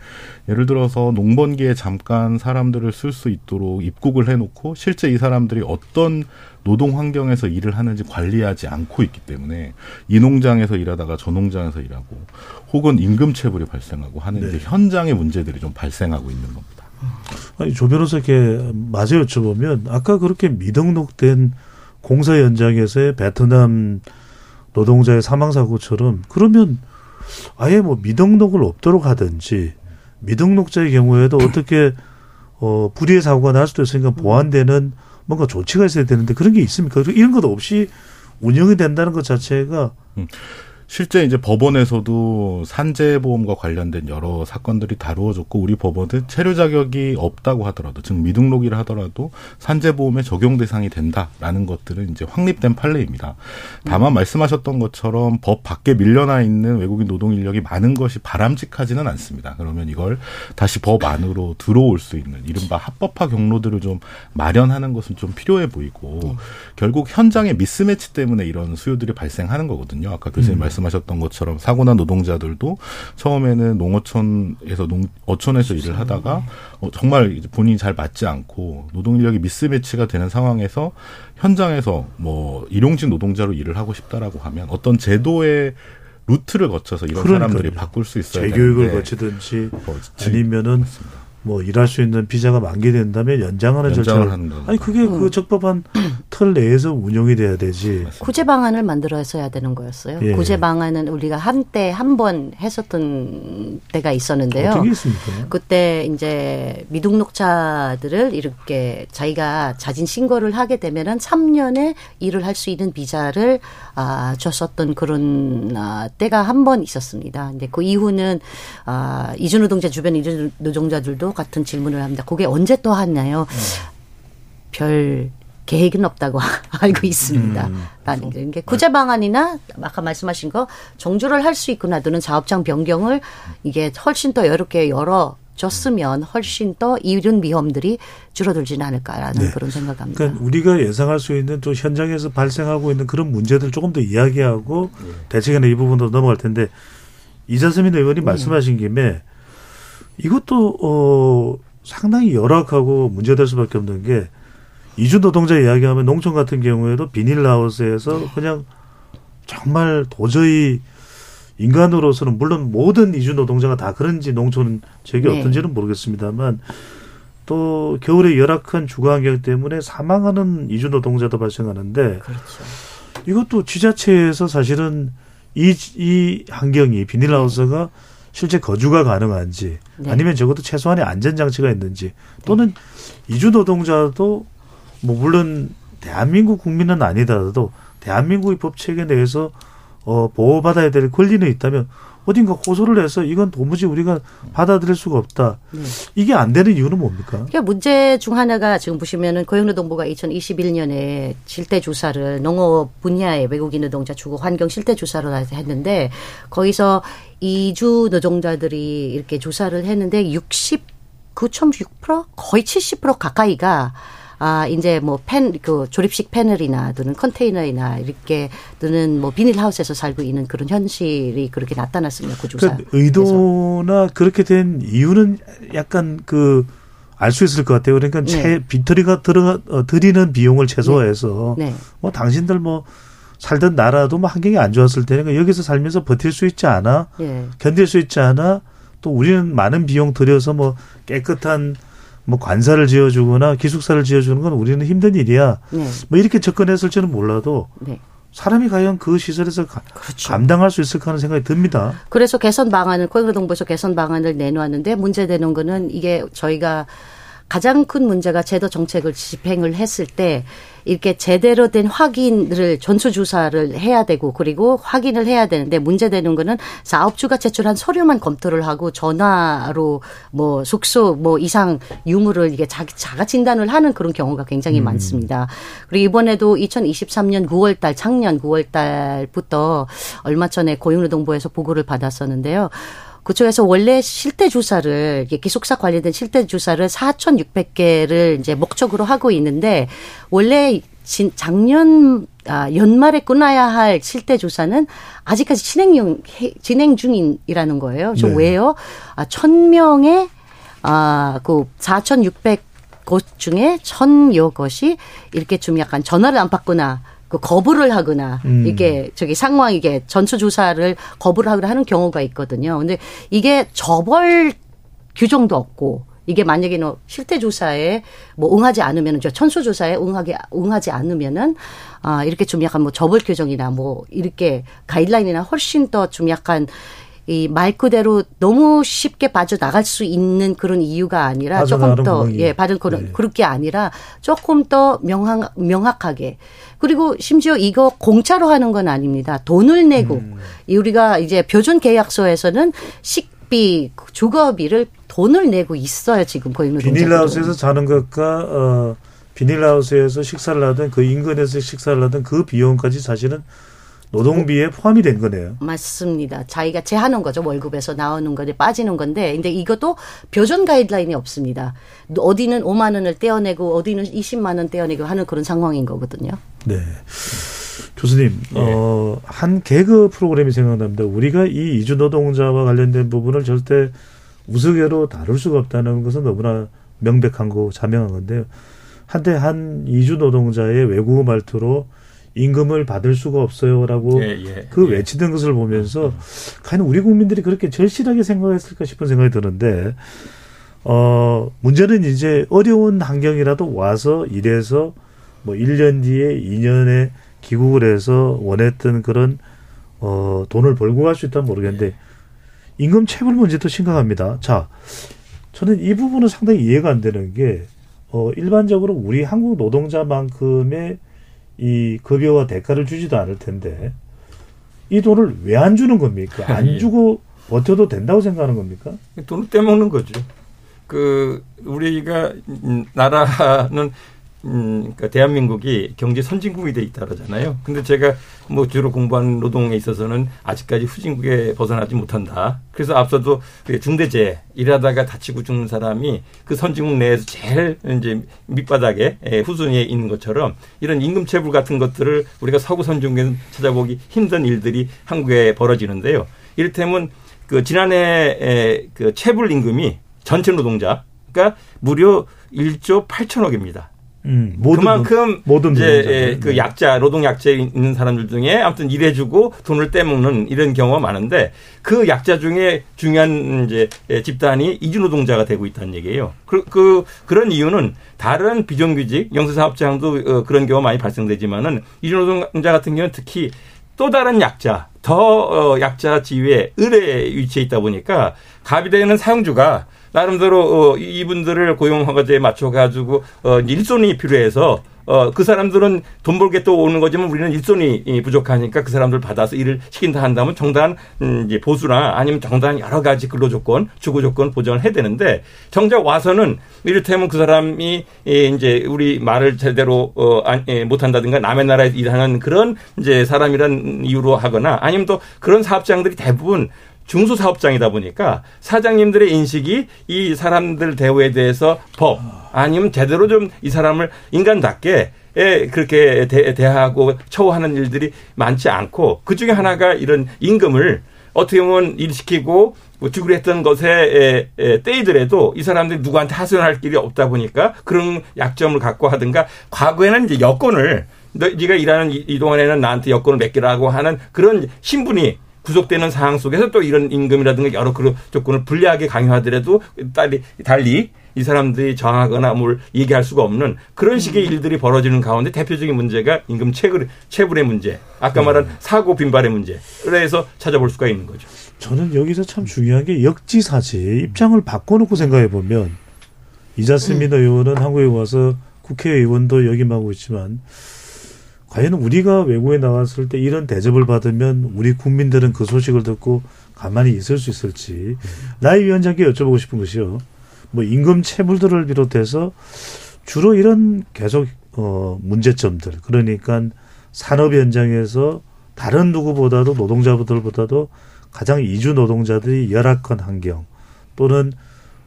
[SPEAKER 10] 예를 들어서 농번기에 잠깐 사람들을 쓸 수 있도록 입국을 해놓고 실제 이 사람들이 어떤 노동 환경에서 일을 하는지 관리하지 않고 있기 때문에 이 농장에서 일하다가 저 농장에서 일하고 혹은 임금 체불이 발생하고 하는
[SPEAKER 2] 네.
[SPEAKER 10] 현장의 문제들이 좀 발생하고 있는 겁니다.
[SPEAKER 2] 아니 조 변호사께 마저 여쭤보면 아까 그렇게 미등록된 공사 현장에서의 베트남 노동자의 사망 사고처럼 그러면 아예 뭐 미등록을 없도록 하든지 미등록자의 경우에도 어떻게 어 불의의 사고가 날 수도 있으니까 보완되는 뭔가 조치가 있어야 되는데 그런 게 있습니까? 이런 것 없이 운영이 된다는 것 자체가
[SPEAKER 10] 실제 이제 법원에서도 산재보험과 관련된 여러 사건들이 다루어졌고 우리 법원은 체류 자격이 없다고 하더라도 즉 미등록이라 하더라도 산재보험의 적용 대상이 된다라는 것들은 이제 확립된 판례입니다. 다만 말씀하셨던 것처럼 법 밖에 밀려나 있는 외국인 노동 인력이 많은 것이 바람직하지는 않습니다. 그러면 이걸 다시 법 안으로 들어올 수 있는 이른바 합법화 경로들을 좀 마련하는 것은 좀 필요해 보이고 결국 현장의 미스매치 때문에 이런 수요들이 발생하는 거거든요. 아까 교수님
[SPEAKER 2] 음.
[SPEAKER 10] 말씀하셨던 것처럼 사고난 노동자들도 처음에는 농어촌에서 농 어촌에서 일을 하다가 어, 정말 본인이 잘 맞지 않고 노동 인력이 미스매치가 되는 상황에서 현장에서 뭐 일용직 노동자로 일을 하고 싶다라고 하면 어떤 제도의 루트를 거쳐서 이런
[SPEAKER 2] 그러니까요.
[SPEAKER 10] 사람들이 바꿀 수 있어야
[SPEAKER 2] 재교육을
[SPEAKER 10] 되는데
[SPEAKER 2] 거치든지
[SPEAKER 10] 어, 지-
[SPEAKER 2] 아니면은 뭐 일할 수 있는 비자가 만기된다면 연장하는 절차를
[SPEAKER 10] 한다든가.
[SPEAKER 2] 아니 그게 그 적법한 [CLEARS THROAT] 틀 내에서 운영이 돼야 되지.
[SPEAKER 8] 구제 방안을 만들어서야 되는 거였어요.
[SPEAKER 2] 예.
[SPEAKER 8] 구제 방안은 우리가 한때 한 번 했었던 때가 있었는데요.
[SPEAKER 2] 어떻게 있습니까?
[SPEAKER 8] 그때 이제 미등록자들을 이렇게 자기가 자진 신고를 하게 되면은 3년의 일을 할 수 있는 비자를 아 줬었던 그런 아 때가 한 번 있었습니다. 근데 그 이후는 아 이주 노동자 주변 이주 노동자들도 같은 질문을 합니다. 그게 언제 또 하나요? 별 계획은 없다고 [LAUGHS] 알고 있습니다. 라는 게. 그러니까 구제 방안이나 아까 말씀하신 거 정주를 할 수 있고 나도는 사업장 변경을 이게 훨씬 더 여롭게 열어 줬으면 훨씬 더 이런 위험들이 줄어들지는 않을까라는
[SPEAKER 2] 네.
[SPEAKER 8] 그런 생각합니다.
[SPEAKER 2] 그러니까 우리가 예상할 수 있는 또 현장에서 발생하고 있는 그런 문제들 조금 더 이야기하고 대책에는 이 부분으로 넘어갈 텐데 이자스민 의원이 말씀하신 김에 이것도 어 상당히 열악하고 문제될 수밖에 없는 게 이주 노동자 이야기하면 농촌 같은 경우에도 비닐하우스에서 그냥 정말 도저히 인간으로서는 물론 모든 이주 노동자가 다 그런지 농촌 지역이
[SPEAKER 8] 네.
[SPEAKER 2] 어떤지는 모르겠습니다만 또 겨울에 열악한 주거 환경 때문에 사망하는 이주 노동자도 발생하는데
[SPEAKER 8] 그렇죠.
[SPEAKER 2] 이것도 지자체에서 사실은 이, 이 환경이 비닐하우스가 실제 거주가 가능한지
[SPEAKER 8] 네.
[SPEAKER 2] 아니면 적어도 최소한의 안전 장치가 있는지 또는 이주 노동자도 뭐 물론 대한민국 국민은 아니더라도 대한민국의 법 체계 내에서 어, 보호받아야 될 권리는 있다면 어딘가 호소를 해서 이건 도무지 우리가 받아들일 수가 없다.
[SPEAKER 8] 네.
[SPEAKER 2] 이게 안 되는 이유는 뭡니까?
[SPEAKER 8] 그러니까 문제 중 하나가 지금 보시면은 고용노동부가 2021년에 실태 조사를 농업 분야의 외국인 노동자 주거 환경 실태 조사를 했는데 거기서 이주 노동자들이 이렇게 조사를 했는데 69.6% 거의 70% 가까이가 아, 이제 뭐 펜, 그 조립식 패널이나 또는 컨테이너이나 이렇게 또는 뭐 비닐하우스에서 살고 있는 그런 현실이 그렇게 나타났습니다. 그 조사.
[SPEAKER 2] 그 의도나 그렇게 된 이유는 약간 그 알 수 있을 것 같아요. 그러니까
[SPEAKER 8] 네.
[SPEAKER 2] 채 빚터리가 들어가 어, 들이는 비용을 최소화해서
[SPEAKER 8] 네.
[SPEAKER 2] 뭐 당신들 뭐 살던 나라도 뭐 환경이 안 좋았을 테니까 여기서 살면서 버틸 수 있지 않아
[SPEAKER 8] 예.
[SPEAKER 2] 견딜 수 있지 않아 또 우리는 많은 비용 들여서 뭐 깨끗한 뭐 관사를 지어주거나 기숙사를 지어주는 건 우리는 힘든 일이야.
[SPEAKER 8] 네.
[SPEAKER 2] 뭐 이렇게 접근했을지는 몰라도
[SPEAKER 8] 네.
[SPEAKER 2] 사람이 과연 그 시설에서 가-
[SPEAKER 8] 그렇죠.
[SPEAKER 2] 감당할 수 있을까 하는 생각이 듭니다.
[SPEAKER 8] 그래서 개선 방안을 고용노동부에서 개선 방안을 내놓았는데 문제되는 거는 이게 저희가 가장 큰 문제가 제도 정책을 집행을 했을 때 이렇게 제대로 된 확인을 전수 조사를 해야 되고 그리고 확인을 해야 되는데 문제되는 거는 사업주가 제출한 서류만 검토를 하고 전화로 뭐 숙소 뭐 이상 유무를 이게 자기 자가 진단을 하는 그런 경우가 굉장히 많습니다. 그리고 이번에도 2023년 9월 달 작년 9월 달부터 얼마 전에 고용노동부에서 보고를 받았었는데요. 그쪽에서 원래 실태 조사를 기숙사 관련된 실태 조사를 4,600개를 이제 목적으로 하고 있는데 원래 진 작년 아, 연말에 끝나야 할 실태 조사는 아직까지 진행 중 진행 중이라는 거예요. 저
[SPEAKER 12] 네.
[SPEAKER 8] 왜요? 아, 1,000명의 아, 그 4,600곳 중에 천여 것이 이렇게 좀 약간 전화를 안 받거나 그 거부를 하거나
[SPEAKER 12] 음.
[SPEAKER 8] 이게 저기 상황 이게 전수 조사를 거부를 하거나 하는 경우가 있거든요. 근데 이게 처벌 규정도 없고 이게 만약에 너 실태 조사에 뭐 응하지 않으면은 저 천수 조사에 응하게 응하지 않으면은 아 이렇게 좀 약간 뭐 처벌 규정이나 뭐 이렇게 가이드라인이나 훨씬 더 좀 약간 이 말 그대로 너무 쉽게 빠져 나갈 수 있는 그런 이유가 아니라 조금 더. 예, 받은 그런 그렇게 아니라 조금 더 명확 명확하게 그리고 심지어 이거 공짜로 하는 건 아닙니다. 돈을 내고 이 우리가 이제 표준 계약서에서는 식비, 주거비를 돈을 내고 있어요 지금 고용노동자들은.
[SPEAKER 2] 비닐하우스에서 자는 것과 어, 비닐하우스에서 식사를 하든 그 인근에서 식사를 하든 그 비용까지 사실은 노동비에 포함이 된 거네요.
[SPEAKER 8] 맞습니다. 자기가 제하는 거죠. 월급에서 나오는 거에 빠지는 건데, 근데 이것도 표준 가이드라인이 없습니다. 어디는 5만 원을 떼어내고 어디는 20만 원 떼어내고 하는 그런 상황인 거거든요.
[SPEAKER 2] 네. 교수님, 어, 한 개그 프로그램이 생각납니다. 우리가 이 이주 노동자와 관련된 부분을 절대 우스개로 다룰 수가 없다는 것은 너무나 명백한 거, 자명한 건데요. 한때 한 이주 노동자의 외국어 말투로 임금을 받을 수가 없어요라고
[SPEAKER 11] 예, 예,
[SPEAKER 2] 그
[SPEAKER 11] 예.
[SPEAKER 2] 외치던 것을 보면서 과연 우리 국민들이 그렇게 절실하게 생각했을까 싶은 생각이 드는데 어 문제는 이제 어려운 환경이라도 와서 일해서 뭐 1년 뒤에 2년에 귀국을 해서 원했던 그런 어 돈을 벌고 갈 수 있다면 모르겠는데 임금 체불 문제도 심각합니다. 자, 저는 이 부분은 상당히 이해가 안 되는 게 어, 일반적으로 우리 한국 노동자만큼의 이 급여와 대가를 주지도 않을 텐데 이 돈을 왜 안 주는 겁니까? [LAUGHS] 안
[SPEAKER 11] 예.
[SPEAKER 2] 주고 버텨도 된다고 생각하는 겁니까?
[SPEAKER 11] 돈을 떼먹는 거죠. 그 우리가 음, 나라는 음, 그러니까 대한민국이 경제 선진국이 돼 있다 그러잖아요. 근데 제가 뭐 주로 공부한 노동에 있어서는 아직까지 후진국에 벗어나지 못한다. 그래서 앞서도 그 중대재해 일하다가 다치고 죽는 사람이 그 선진국 내에서 제일 이제 밑바닥에 에, 후순위에 있는 것처럼 이런 임금 체불 같은 것들을 우리가 서구 선진국에서 찾아보기 힘든 일들이 한국에 벌어지는데요. 이를테면 그 지난해 에, 그 체불 임금이 전체 노동자가 무려 1조 8천억입니다.
[SPEAKER 2] 음, 모든
[SPEAKER 11] 그만큼
[SPEAKER 2] 모든
[SPEAKER 11] 이제. 예, 그
[SPEAKER 2] 네.
[SPEAKER 11] 약자 노동 약자에 있는 사람들 중에 아무튼 일해주고 돈을 떼먹는 이런 경우가 많은데 그 약자 중에 중요한 이제 예, 집단이 이주 노동자가 되고 있다는 얘기예요. 그, 그 그런 이유는 다른 비정규직 영세사업장도 어, 그런 경우 가 많이 발생되지만은 이주 노동자 같은 경우는 특히 또 다른 약자, 더 어, 약자 지위에 을에 위치해 있다 보니까 갑이 되는 사용주가 나름대로 어, 이- 이분들을 고용 허가제에 맞춰 가지고 어, 일손이 필요해서 어, 그 사람들은 돈 벌게 또 오는 거지만 우리는 일손이 부족하니까 그 사람들 받아서 일을 시킨다 한다면 정당한 음, 이제 보수나 아니면 정당한 여러 가지 근로 조건, 주거 조건 보장을 해야 되는데 정작 와서는 이를테면 그 사람이 이제 우리 말을 제대로 어, 못 한다든가 남의 나라에 일하는 그런 이제 사람이란 이유로 하거나 아니면 또 그런 사업장들이 대부분 중소사업장이다 보니까 사장님들의 인식이 이 사람들 대우에 대해서 법 아니면 제대로 좀 이 사람을 인간답게 에 그렇게 대, 하고 처우하는 일들이 많지 않고 그 중에 하나가 이런 임금을 어떻게 보면 일시키고 뭐 주구했던 것에 떼이더라도 이 사람들이 누구한테 하소연할 길이 없다 보니까 그런 약점을 갖고 하든가 과거에는 이제 여권을 너, 네가 일하는 이, 동안에는 나한테 여권을 맡기라고 하는 그런 신분이 구속되는 상황 속에서 또 이런 임금이라든가 여러 그런 조건을 불리하게 강요하더라도 달리, 달리 이 사람들이 정하거나 뭘 얘기할 수가 없는 그런 식의 음. 일들이 벌어지는 가운데 대표적인 문제가 임금 체불, 체불의 문제, 아까 네. 말한 사고 빈발의 문제. 그래서 찾아볼 수가 있는 거죠.
[SPEAKER 2] 저는 여기서 참 중요한 게 역지사지 입장을 바꿔놓고 생각해 보면 이자스민 음. 의원은 한국에 와서 국회의원도 역임하고 있지만 과연 우리가 외국에 나왔을 때 이런 대접을 받으면 우리 국민들은 그 소식을 듣고 가만히 있을 수 있을지 나이 위원장께 여쭤보고 싶은 것이요. 뭐 임금 체불들을 비롯해서 주로 이런 계속 어 문제점들 그러니까 산업 현장에서 다른 누구보다도 노동자들보다도 가장 이주 노동자들이 열악한 환경 또는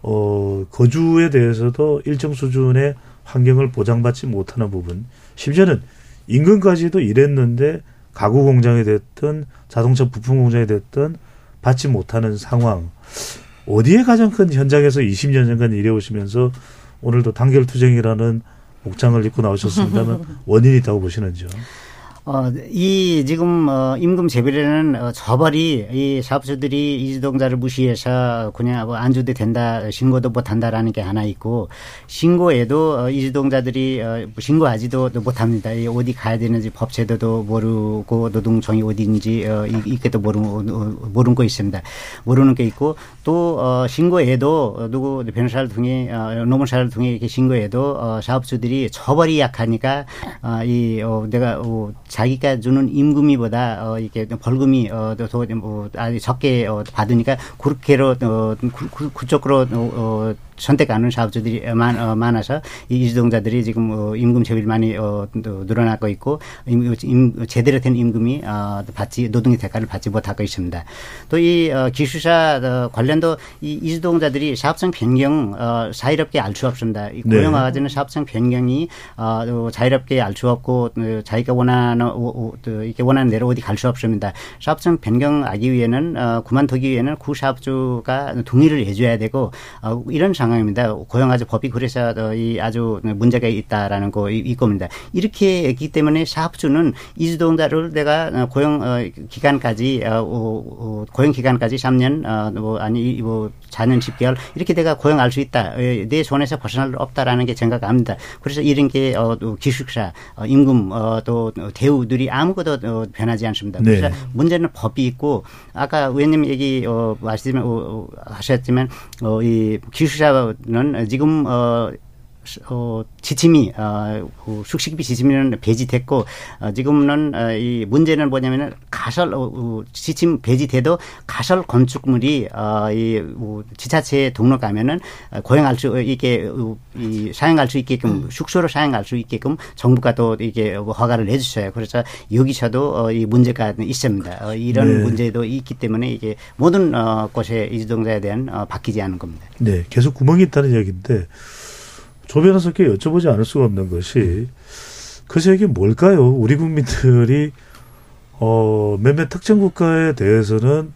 [SPEAKER 2] 어 거주에 대해서도 일정 수준의 환경을 보장받지 못하는 부분 심지어는 임금까지도 일했는데 가구 공장이 됐든 자동차 부품 공장이 됐든 받지 못하는 상황. 어디에 가장 큰 현장에서 20년 전간 일해오시면서 오늘도 단결 투쟁이라는 복장을 입고 나오셨습니다만 [LAUGHS] 원인이 있다고 보시는지요?
[SPEAKER 9] 어, 이 지금 어, 임금 재별에는 어, 저벌이 이 사업주들이 이주동자를 무시해서 그냥 뭐 안주도 된다 신고도 못한다라는 게 하나 있고 신고에도 어, 이주동자들이 어, 신고하지도 못합니다. 이 어디 가야 되는지 법 제도도 모르고 노동청이 어디인지 어, 이게도 모르고 모르는 거 있습니다. 모르는 게 있고 또 어, 신고에도 누구 변호사를 통해 어, 노무사를 통해 이렇게 신고해도 어, 사업주들이 처벌이 약하니까 어, 이 어, 내가 어, 자기가 주는 임금이보다 어 이게 벌금이 어더뭐 아주 적게 어 받으니까 그렇게로 어 그, 그쪽으로 어, 어 선택하는 사업주들이 많, 어, 많아서 이 이주동자들이 지금 어, 임금 제일 많이 어, 늘어나고 있고 임, 임, 제대로 된 임금이 어, 받지 노동의 대가를 받지 못하고 있습니다. 또이 어, 기술사 어, 관련도 이 이주동자들이 사업성 변경 어, 자유롭게 알 수 없습니다. 이 고용화 가지는 네. 사업성 변경이 어, 자유롭게 알 수 없고 어, 자기가 원하는 어, 어, 이렇게 원하는 대로 어디 갈 수 없습니다. 사업성 변경하기 위해는 어, 그만두기 위해는 구 사업주가 동의를 해줘야 되고 어, 이런 상 상황입니다. 고용아주 법이 그래서 이 아주 문제가 있다라는 거 이 겁니다. 이렇게 했기 때문에 사업주는 이주동자를 내가 고용 어, 기간까지 어, 고용 기간까지 3년 뭐 아니 뭐 4년 10개월 이렇게 내가 고용할 수 있다. 내 손에서 벗어날 수 없다라는 게 생각합니다. 그래서 이런 게 어, 기숙사, 임금 또 대우들이 아무것도 변하지 않습니다. 그래서 네. 문제는 법이 있고 아까 의원님 얘기 어, 말씀 하셨지만 어, 이 기숙사 는 지금 어, 어, 지침이 어, 그 숙식비 지침은 배지됐고 어, 지금은 어, 이 문제는 뭐냐면은 가설 어, 어, 지침 배지돼도 가설 건축물이 어, 이 어, 지자체에 등록하면은 고용할 수 있게 어, 이 사용할 수 있게끔 음. 숙소로 사용할 수 있게끔 정부가 또 이게 허가를 내주셔요. 그래서 여기서도 어, 이 문제가 있습니다. 어, 이런 네. 문제도 있기 때문에 이게 모든 어, 곳에 이주동자에 대한 어, 바뀌지 않은 겁니다.
[SPEAKER 2] 네, 계속 구멍이 있다는 이야기인데. 조 변호사께 여쭤보지 않을 수가 없는 것이 그래서 이게 뭘까요? 우리 국민들이 어 몇몇 특정 국가에 대해서는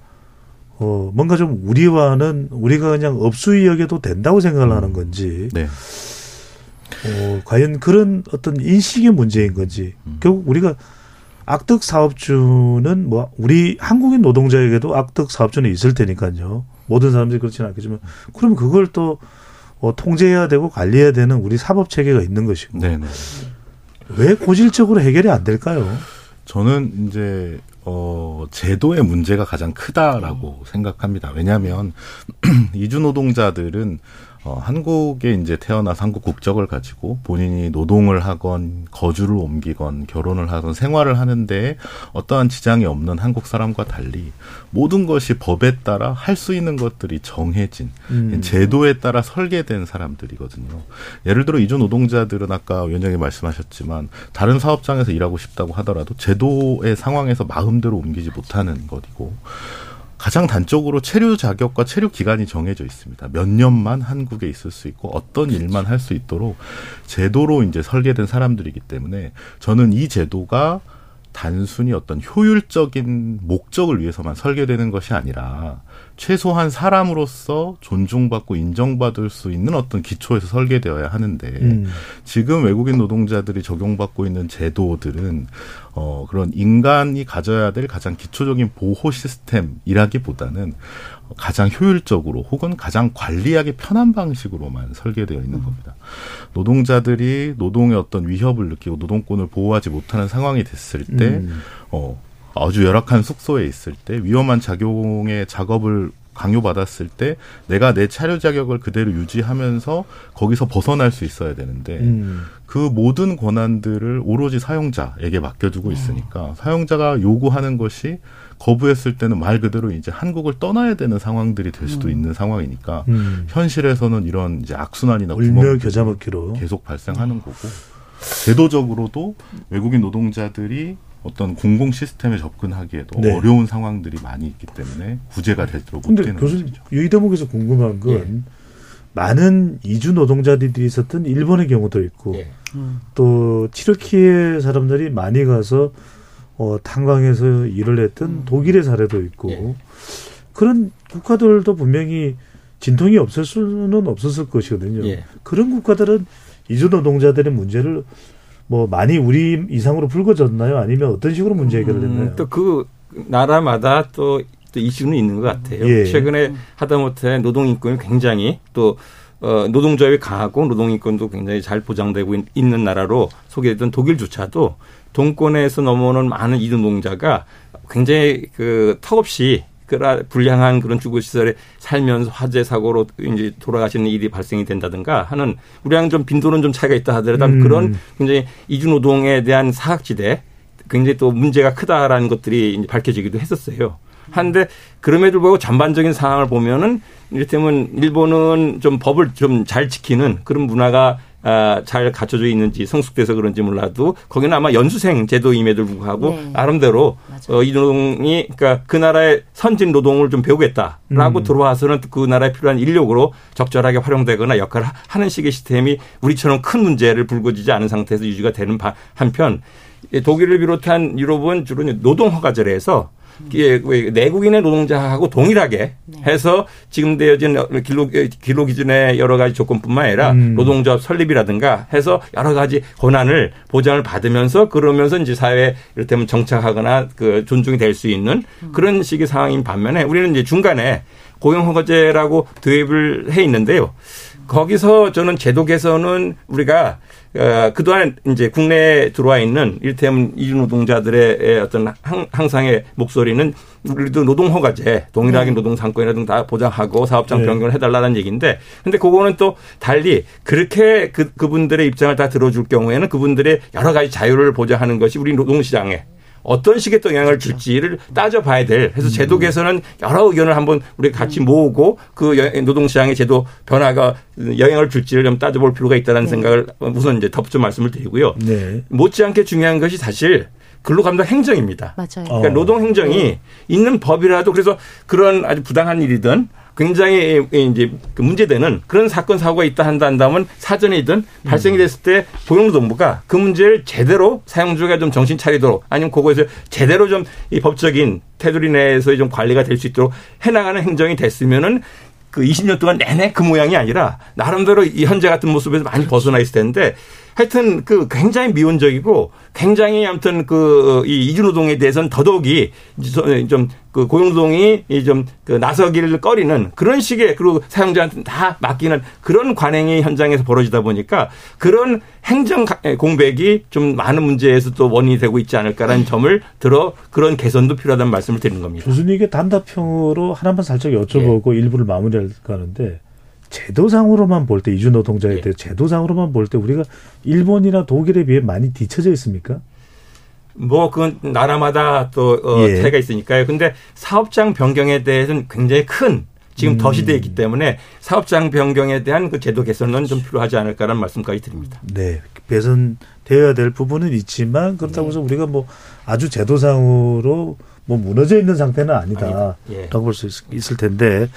[SPEAKER 2] 어 뭔가 좀 우리와는 우리가 그냥 업수위 여겨도 된다고 생각을 음. 하는 건지 네. 어 과연 그런 어떤 인식의 문제인 건지 음. 결국 우리가 악덕 사업주는 뭐 우리 한국인 노동자에게도 악덕 사업주는 있을 테니까요. 모든 사람들이 그렇지는 않겠지만 그러면 그걸 또 어, 통제해야 되고 관리해야 되는 우리 사법 체계가 있는 것이고 네네. 왜 고질적으로 해결이 안 될까요?
[SPEAKER 10] 저는 이제 어, 제도의 문제가 가장 크다라고 음. 생각합니다. 왜냐하면 [CLEARS THROAT] 이주 노동자들은 어, 한국에 이제 태어나서 한국 국적을 가지고 본인이 노동을 하건 거주를 옮기건 결혼을 하건 생활을 하는데 어떠한 지장이 없는 한국 사람과 달리 모든 것이 법에 따라 할 수 있는 것들이 정해진
[SPEAKER 2] 음.
[SPEAKER 10] 제도에 따라 설계된 사람들이거든요. 예를 들어 이주 노동자들은 아까 위원장님 말씀하셨지만 다른 사업장에서 일하고 싶다고 하더라도 제도의 상황에서 마음대로 옮기지 못하는 것이고 가장 단적으로 체류 자격과 체류 기간이 정해져 있습니다. 몇 년만 한국에 있을 수 있고 어떤 일만 할 수 있도록 제도로 이제 설계된 사람들이기 때문에 저는 이 제도가 단순히 어떤 효율적인 목적을 위해서만 설계되는 것이 아니라 최소한 사람으로서 존중받고 인정받을 수 있는 어떤 기초에서 설계되어야 하는데
[SPEAKER 2] 음.
[SPEAKER 10] 지금 외국인 노동자들이 적용받고 있는 제도들은 어 그런 인간이 가져야 될 가장 기초적인 보호 시스템이라기보다는 가장 효율적으로 혹은 가장 관리하기 편한 방식으로만 설계되어 있는 겁니다. 노동자들이 노동의 어떤 위협을 느끼고 노동권을 보호하지 못하는 상황이 됐을 때
[SPEAKER 2] 음.
[SPEAKER 10] 어, 아주 열악한 숙소에 있을 때 위험한 작용의 작업을 강요받았을 때 내가 내 차려 자격을 그대로 유지하면서 거기서 벗어날 수 있어야 되는데
[SPEAKER 2] 음.
[SPEAKER 10] 그 모든 권한들을 오로지 사용자에게 맡겨두고 있으니까 사용자가 요구하는 것이 거부했을 때는 말 그대로 이제 한국을 떠나야 되는 상황들이 될 수도 있는 상황이니까
[SPEAKER 2] 음.
[SPEAKER 10] 현실에서는 이런 이제 악순환이나
[SPEAKER 2] 울며 겨자 먹기로
[SPEAKER 10] 계속 발생하는 거고 제도적으로도 외국인 노동자들이 어떤 공공 시스템에 접근하기에도
[SPEAKER 2] 네.
[SPEAKER 10] 어려운 상황들이 많이 있기 때문에 구제가 제대로 못
[SPEAKER 2] 근데
[SPEAKER 10] 되는
[SPEAKER 2] 교수님
[SPEAKER 10] 것이죠.
[SPEAKER 2] 이 대목에서 궁금한 건
[SPEAKER 11] 예.
[SPEAKER 2] 많은 이주 노동자들이 있었던 일본의 경우도 있고
[SPEAKER 11] 예.
[SPEAKER 2] 또 치르키의 사람들이 많이 가서 어, 탄광에서 일을 했던 독일의 사례도 있고
[SPEAKER 11] 예.
[SPEAKER 2] 그런 국가들도 분명히 진통이 없을 수는 없었을 것이거든요.
[SPEAKER 11] 예.
[SPEAKER 2] 그런 국가들은 이주 노동자들의 문제를 뭐 많이 우리 이상으로 불거졌나요? 아니면 어떤 식으로 문제 해결을 했나요?
[SPEAKER 11] 음, 또그 나라마다 또, 또 이슈는 있는 것 같아요.
[SPEAKER 2] 예.
[SPEAKER 11] 최근에 하다못해 노동 인권이 굉장히 또 어, 노동조합이 강하고 노동 인권도 굉장히 잘 보장되고 있- 있는 나라로 소개됐던 독일조차도 동권에서 넘어오는 많은 이주노동자가 굉장히 그 턱없이 그라 불량한 그런 주거 시설에 살면서 화재 사고로 이제 돌아가시는 일이 발생이 된다든가 하는 우리랑 좀 빈도는 좀 차이가 있다 하더라도
[SPEAKER 2] 음.
[SPEAKER 11] 그런 굉장히 이주 노동에 대한 사각지대 굉장히 또 문제가 크다라는 것들이 밝혀지기도 했었어요. 한데 그럼에도 불구하고 전반적인 상황을 보면은 이를테면 일본은 좀 법을 좀 잘 지키는 그런 문화가 아, 잘 갖춰져 있는지 성숙돼서 그런지 몰라도 거기는 아마 연수생 제도임에도 불구하고
[SPEAKER 8] 네.
[SPEAKER 11] 나름대로 어, 이 노동이 그러니까 그 나라의 선진 노동을 좀 배우겠다라고
[SPEAKER 2] 음.
[SPEAKER 11] 들어와서는 그 나라에 필요한 인력으로 적절하게 활용되거나 역할을 하- 하는 식의 시스템이 우리처럼 큰 문제를 불거지지 않은 상태에서 유지가 되는 바- 한편 예, 독일을 비롯한 유럽은 주로 노동 이게 왜 내국인의 노동자하고 동일하게 해서 지금 되어진 근로, 근로 기준의 여러 가지 조건뿐만 아니라
[SPEAKER 2] 음.
[SPEAKER 11] 노동조합 설립이라든가 해서 여러 가지 권한을 보장을 받으면서 그러면서 이제 사회에 이를테면 정착하거나 그 존중이 될 수 있는 그런 식의 상황인 반면에 우리는 이제 중간에 고용허가제라고 도입을 해 있는데요. 거기서 저는 제도 개선은 우리가 어, 그동안 이제 국내에 들어와 있는 이를테면 이주 노동자들의 어떤 항, 항상의 목소리는 우리도 노동 허가제, 동일하게 노동 상권이라든 다 보장하고 사업장
[SPEAKER 2] 네.
[SPEAKER 11] 변경을 해달라는 얘기인데, 근데 그거는 또 달리 그렇게 그, 그분들의 입장을 다 들어줄 경우에는 그분들의 여러 가지 자유를 보장하는 것이 우리 노동시장에 어떤 식의 또 영향을 줄지를 따져봐야 될. 그래서 제도 개선은 여러 의견을 한번 우리 같이 모으고 그 여- 노동시장의 제도 변화가 영향을 줄지를 좀 따져볼 필요가 있다는 생각을 우선 이제 덧붙여 말씀을 드리고요.
[SPEAKER 2] 네.
[SPEAKER 11] 못지않게 중요한 것이 사실 근로감독 행정입니다.
[SPEAKER 8] 맞아요.
[SPEAKER 2] 어.
[SPEAKER 11] 그러니까 노동 행정이 있는 법이라도 그래서 그런 아주 부당한 일이든 굉장히 이제 그 문제되는 그런 사건 사고가 있다 한다 한다면 사전이든 발생이 됐을 때 고용노동부가 그 문제를 제대로 사용주가 좀 정신 차리도록 아니면 그거에서 제대로 좀 이 법적인 테두리 내에서 좀 관리가 될 수 있도록 해나가는 행정이 됐으면은 그 20년 동안 내내 그 모양이 아니라 나름대로 이 현재 같은 모습에서 많이 벗어나 있을 텐데 하여튼 그 굉장히 미온적이고 굉장히 아무튼 그 이 이주노동에 대해서는 더더욱이 좀 그 고용노동이 좀그 나서기를 꺼리는 그런 식의 그리고 사용자한테 다 맡기는 그런 관행이 현장에서 벌어지다 보니까 그런 행정 가- 공백이 좀 많은 문제에서 또 원인이 되고 있지 않을까라는 점을 들어 그런 개선도 필요하다는 말씀을 드리는 겁니다.
[SPEAKER 2] 교수님에게 단답형으로 하나만 살짝 여쭤보고
[SPEAKER 11] 예.
[SPEAKER 2] 일부를 마무리할까 하는데 제도상으로만 볼 때 이주 노동자에 대해 제도상으로만 볼 때 우리가 일본이나 독일에 비해 많이 뒤처져 있습니까?
[SPEAKER 11] 뭐 그건 나라마다 또 어,
[SPEAKER 2] 예.
[SPEAKER 11] 차이가 있으니까요. 근데 사업장 변경에 대해서는 굉장히 큰 지금
[SPEAKER 2] 음.
[SPEAKER 11] 더 시대에 있기 때문에 사업장 변경에 대한 그 제도 개선은 좀 필요하지 않을까라는 말씀까지 드립니다.
[SPEAKER 2] 네, 개선되어야 될 부분은 있지만 그렇다고 해서 우리가 뭐 아주 제도상으로 뭐 무너져 있는 상태는 아니다.
[SPEAKER 11] 예.
[SPEAKER 2] 라고 볼수 있을 텐데.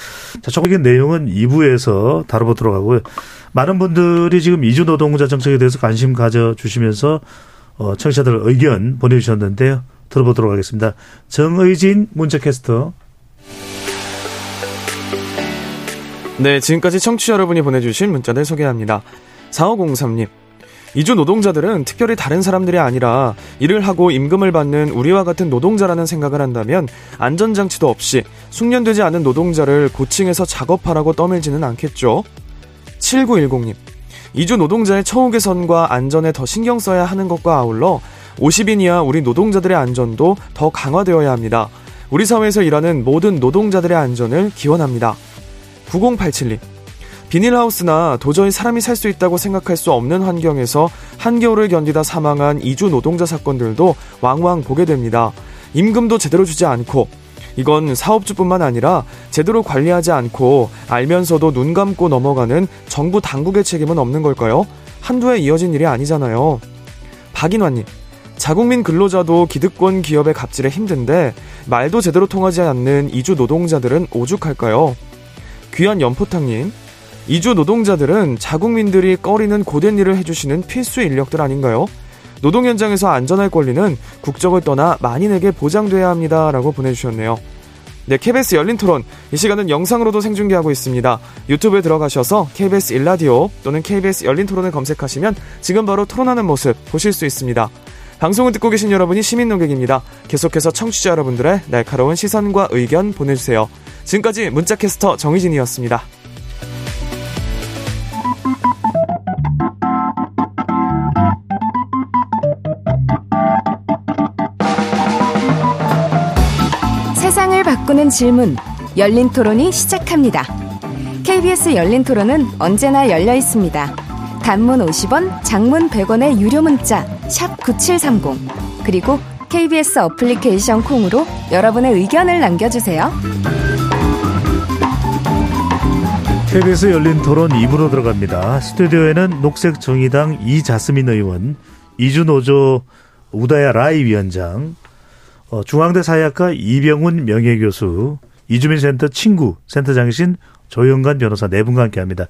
[SPEAKER 2] 자, 조금의 내용은 2부에서 다뤄보도록 하고요. 많은 분들이 지금 이주 노동자 정책에 대해서 관심 가져주시면서 어, 청취자들 의견 보내주셨는데요. 들어보도록 하겠습니다. 정의진 문자캐스터.
[SPEAKER 12] 네, 지금까지 청취자 여러분이 보내주신 문자들 소개합니다. 4503님. 이주 노동자들은 특별히 다른 사람들이 아니라 일을 하고 임금을 받는 우리와 같은 노동자라는 생각을 한다면 안전장치도 없이 숙련되지 않은 노동자를 고층에서 작업하라고 떠밀지는 않겠죠. 7910님. 이주 노동자의 처우 개선과 안전에 더 신경 써야 하는 것과 아울러 50인 이하 우리 노동자들의 안전도 더 강화되어야 합니다. 우리 사회에서 일하는 모든 노동자들의 안전을 기원합니다. 9087님. 비닐하우스나 도저히 사람이 살 수 있다고 생각할 수 없는 환경에서 한겨울을 견디다 사망한 이주 노동자 사건들도 왕왕 보게 됩니다. 임금도 제대로 주지 않고 이건 사업주뿐만 아니라 제대로 관리하지 않고 알면서도 눈 감고 넘어가는 정부 당국의 책임은 없는 걸까요? 한두 해 이어진 일이 아니잖아요. 박인환님. 자국민 근로자도 기득권 기업의 갑질에 힘든데 말도 제대로 통하지 않는 이주 노동자들은 오죽할까요? 귀한 연포탕님. 이주 노동자들은 자국민들이 꺼리는 고된 일을 해주시는 필수 인력들 아닌가요? 노동 현장에서 안전할 권리는 국적을 떠나 만인에게 보장돼야 합니다. 라고 보내주셨네요. 네, KBS 열린 토론. 이 시간은 영상으로도 생중계하고 있습니다. 유튜브에 들어가셔서 KBS 일라디오 또는 KBS 열린 토론을 검색하시면 지금 바로 토론하는 모습 보실 수 있습니다. 방송을 듣고 계신 여러분이 시민 농객입니다. 계속해서 청취자 여러분들의 날카로운 시선과 의견 보내주세요. 지금까지 문자캐스터 정희진이었습니다.
[SPEAKER 13] 바꾸는 질문 열린 토론이 시작합니다. KBS 열린 토론은 언제나 열려 있습니다. 단문 50원, 장문 100원의 유료 문자 샵9730 그리고 KBS 어플리케이션 콩으로 여러분의 의견을 남겨 주세요.
[SPEAKER 2] KBS 열린 토론 2부로 들어갑니다. 스튜디오에는 녹색 정의당 이자스민 의원, 이주노조 우다야 라이 위원장, 어, 중앙대 사회학과 이병훈 명예교수, 이주민 센터 친구 센터장이신 조영관 변호사 네 분과 함께 합니다.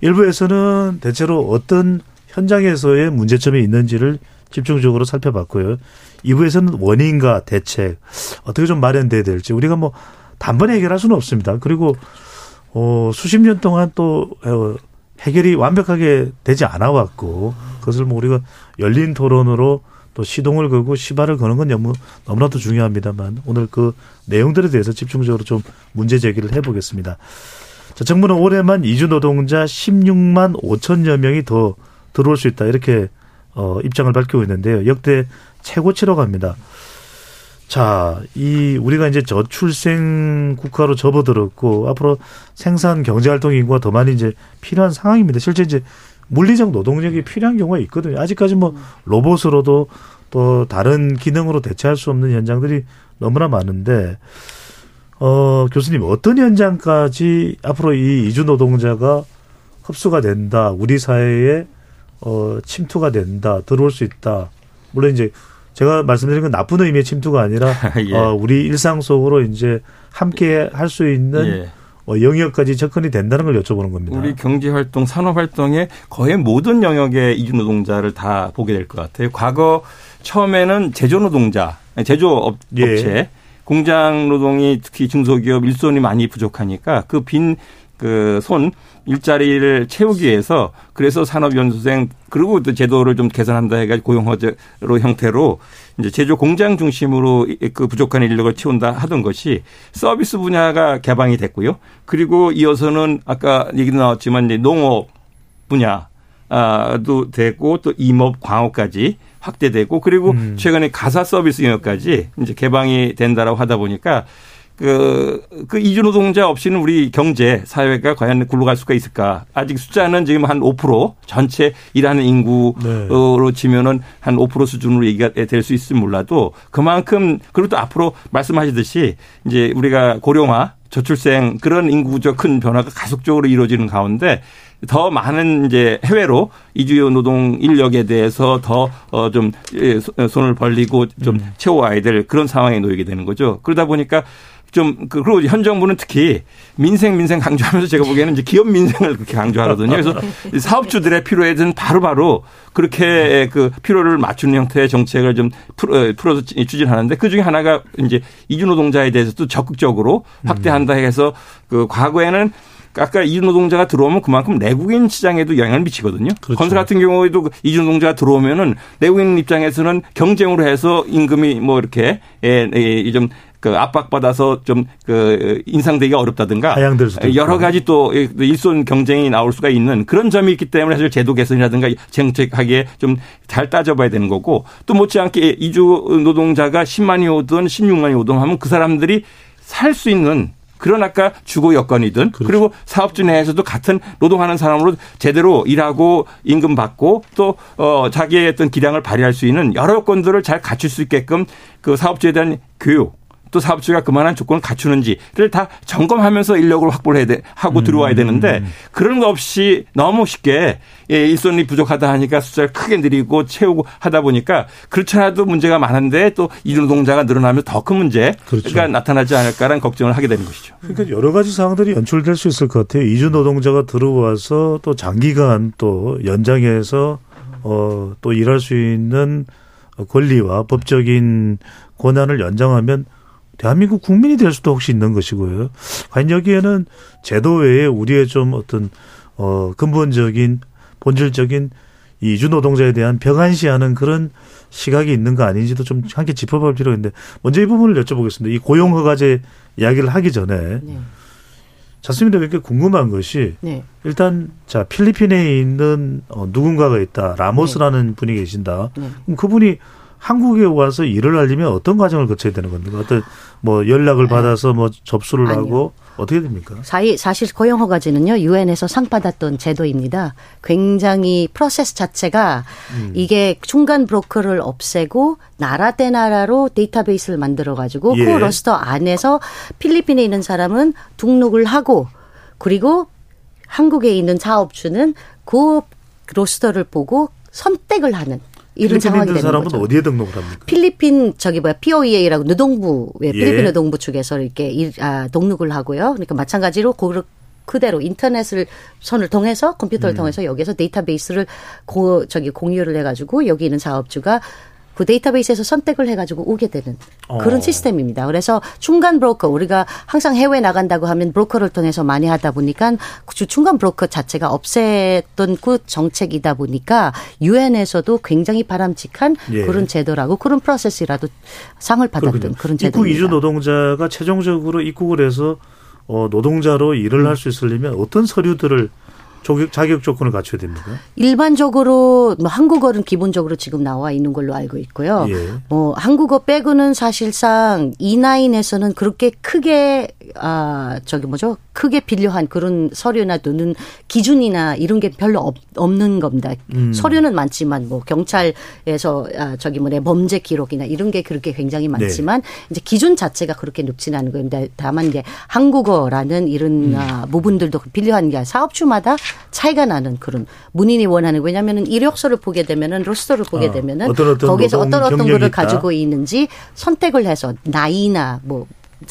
[SPEAKER 2] 일부에서는 대체로 어떤 현장에서의 문제점이 있는지를 집중적으로 살펴봤고요. 2부에서는 원인과 대책 어떻게 좀 마련돼야 될지 우리가 뭐 단번에 해결할 수는 없습니다. 그리고 어, 수십 년 동안 또 어, 해결이 완벽하게 되지 않아 왔고 그것을 뭐 우리가 열린 토론으로 또 시동을 걸고 시발을 거는 건 너무 너무나도 중요합니다만 오늘 그 내용들에 대해서 집중적으로 좀 문제 제기를 해보겠습니다. 자, 정부는 올해만 이주 노동자 16만 5천여 명이 더 들어올 수 있다 이렇게 어, 입장을 밝히고 있는데요. 역대 최고치라고 합니다. 자, 이 우리가 이제 저출생 국가로 접어들었고 앞으로 생산 경제 활동 인구가 더 많이 이제 필요한 상황입니다. 실제 이제 물리적 노동력이 필요한 경우가 있거든요. 아직까지 뭐 로봇으로도 또 다른 기능으로 대체할 수 없는 현장들이 너무나 많은데 어, 교수님 어떤 현장까지 앞으로 이 이주 노동자가 흡수가 된다. 우리 사회에 어, 침투가 된다. 들어올 수 있다. 물론 이제 제가 말씀드린 건 나쁜 의미의 침투가 아니라 [LAUGHS]
[SPEAKER 11] 예.
[SPEAKER 2] 어, 우리 일상 속으로 이제 함께 할 수 있는
[SPEAKER 11] 예.
[SPEAKER 2] 어, 영역까지 접근이 된다는 걸 여쭤보는 겁니다.
[SPEAKER 11] 우리 경제 활동, 산업 활동의 거의 모든 영역의 이주 노동자를 다 보게 될 것 같아요. 과거 처음에는 제조 노동자, 제조업
[SPEAKER 2] 예.
[SPEAKER 11] 업체, 공장 노동이 특히 중소기업 일손이 많이 부족하니까 그 빈 그손 일자리를 채우기 위해서 그래서 산업연수생 그리고 또 제도를 좀 개선한다 해가지고 고용허제로 형태로 이제 제조 공장 중심으로 이- 그 부족한 인력을 채운다 하던 것이 서비스 분야가 개방이 됐고요. 그리고 이어서는 아까 얘기도 나왔지만 이제 농업 분야도 되고 또 임업 광업까지 확대되고 그리고 최근에 가사 서비스 영역까지 이제 개방이 된다라고 하다 보니까 그, 그 이주 노동자 없이는 우리 경제, 사회가 과연 굴러갈 수가 있을까? 아직 숫자는 지금 한 5% 전체 일하는 인구로 네. 치면은 한 5% 수준으로 얘기가 될 수 있을지 몰라도 그만큼 그리고 또 앞으로 말씀하시듯이 이제 우리가 고령화 저출생 그런 인구적 큰 변화가 가속적으로 이루어지는 가운데 더 많은 이제 해외로 이주 노동 인력에 대해서 더좀 예, 손을 벌리고 좀 음. 채워와야 될 그런 상황에 놓이게 되는 거죠. 그러다 보니까 좀 그, 그리고 현 정부는 특히 민생 민생 강조하면서 제가 보기에는 이제 기업 민생을 그렇게 강조하거든요. 그래서 사업주들의 필요에 대한 바로바로 그렇게 그 필요를 맞추는 형태의 정책을 좀 풀어, 풀어서 추진하는데 그 중에 하나가 이제 이주 노동자에 대해서도 적극적으로 확대한다 해서 그 과거에는 아까 이주 노동자가 들어오면 그만큼 내국인 시장에도 영향을 미치거든요. 그렇죠. 건설 같은 경우에도 그 이주 노동자가 들어오면은 내국인 입장에서는 경쟁으로 해서 임금이 뭐 이렇게 예, 예, 좀 그 압박받아서 좀 그 인상되기 가 어렵다든가 여러 가지 또 일손 경쟁이 나올 수가 있는 그런 점이 있기 때문에 사실 제도 개선이라든가 정책하기에 좀 잘 따져봐야 되는 거고 또 못지않게 이주 노동자가 10만이 오든 16만이 오든 하면 그 사람들이 살 수 있는 그런 아까 주거 여건이든 그렇죠. 그리고 사업주 내에서도 같은 노동하는 사람으로 제대로 일하고 임금 받고 또 어, 자기의 어떤 기량을 발휘할 수 있는 여러 여건들을 잘 갖출 수 있게끔 그 사업주에 대한 교육 또 사업주가 그만한 조건을 갖추는지를 다 점검하면서 인력을 확보를 해야 돼, 하고 음. 들어와야 되는데 그런 거 없이 너무 쉽게 예, 일손이 부족하다 하니까 숫자를 크게 늘리고 채우고 하다 보니까 그렇잖아도 문제가 많은데 또 이노동자가 늘어나면 더 큰 문제가 그렇죠. 나타나지 않을까라는 걱정을 하게 되는 것이죠.
[SPEAKER 2] 그러니까 여러 가지 상황들이 연출될 수 있을 것 같아요. 이주 노동자가 들어와서 또 장기간 또 연장해서 어, 또 일할 수 있는 권리와 법적인 권한을 연장하면 대한민국 국민이 될 수도 혹시 있는 것이고요. 과연 여기에는 제도 외에 우리의 좀 어떤 어 근본적인 본질적인 이 이주 노동자에 대한 벽안시하는 그런 시각이 있는 거 아닌지도 좀 함께 짚어볼 필요가 있는데 먼저 이 부분을 여쭤보겠습니다. 이 고용 허가제 이야기를 하기 전에 네. 자스민도 이렇게 궁금한 것이 네. 일단 자 필리핀에 있는 어, 누군가가 있다 라모스라는 네. 분이 계신다. 네. 그럼 그분이 한국에 와서 일을 하려면 어떤 과정을 거쳐야 되는 겁니까? 어떤 뭐 연락을 네. 받아서 뭐 접수를 아니요. 하고 어떻게 됩니까?
[SPEAKER 8] 사실, 사실 고용 허가제는요 유엔에서 상 받았던 제도입니다. 굉장히 프로세스 자체가 음. 이게 중간 브로커를 없애고 나라 대 나라로 데이터베이스를 만들어 가지고 그 예. 그 러스터 안에서 필리핀에 있는 사람은 등록을 하고 그리고 한국에 있는 사업주는 그 로스터를 보고 선택을 하는 이런 상황이 되는
[SPEAKER 2] 사람은
[SPEAKER 8] 거죠.
[SPEAKER 2] 어디에 등록을 합니까?
[SPEAKER 8] 필리핀 저기 뭐야 POEA라고 노동부 예. 필리핀 노동부 측에서 이렇게 일, 아, 등록을 하고요. 그러니까 마찬가지로 그 그대로 인터넷을 선을 통해서 컴퓨터를 음. 통해서 여기서 데이터베이스를 고 저기 공유를 해가지고 여기 있는 사업주가 그 데이터베이스에서 선택을 해가지고 오게 되는 그런 어. 시스템입니다. 그래서 중간 브로커 우리가 항상 해외 나간다고 하면 브로커를 통해서 많이 하다 보니까 그 중간 브로커 자체가 없앴던 그 정책이다 보니까 유엔에서도 굉장히 바람직한 예. 그런 제도라고 그런 프로세스라도 상을 받았던 그렇군요. 그런 제도입니다.
[SPEAKER 2] 입국 이주 노동자가 최종적으로 입국을 해서 어, 노동자로 일을 음. 할수 있으려면 어떤 서류들을 자격 조건을 갖춰야 됩니까?
[SPEAKER 8] 일반적으로 뭐 한국어는 기본적으로 지금 나와 있는 걸로 알고 있고요. 예. 뭐 한국어 빼고는 사실상 이나인에서는 그렇게 크게 아 저기 뭐죠? 크게 필요한 그런 서류나 또는 기준이나 이런 게 별로 없, 없는 겁니다. 음. 서류는 많지만 뭐 경찰에서 아 저기 뭐내 범죄 기록이나 이런 게 그렇게 굉장히 네. 많지만 네. 이제 기준 자체가 그렇게 높지는 않은 건데 다만 이제 한국어라는 이런 음. 아, 부분들도 필요한 게 사업주마다 차이가 나는 그런 문인이 원하는 왜냐하면 이력서를 보게 되면은 로스터를 보게 어, 되면은 어떤 어떤 거기서 어떤 어떤 거를 가지고 있는지 선택을 해서 나이나 뭐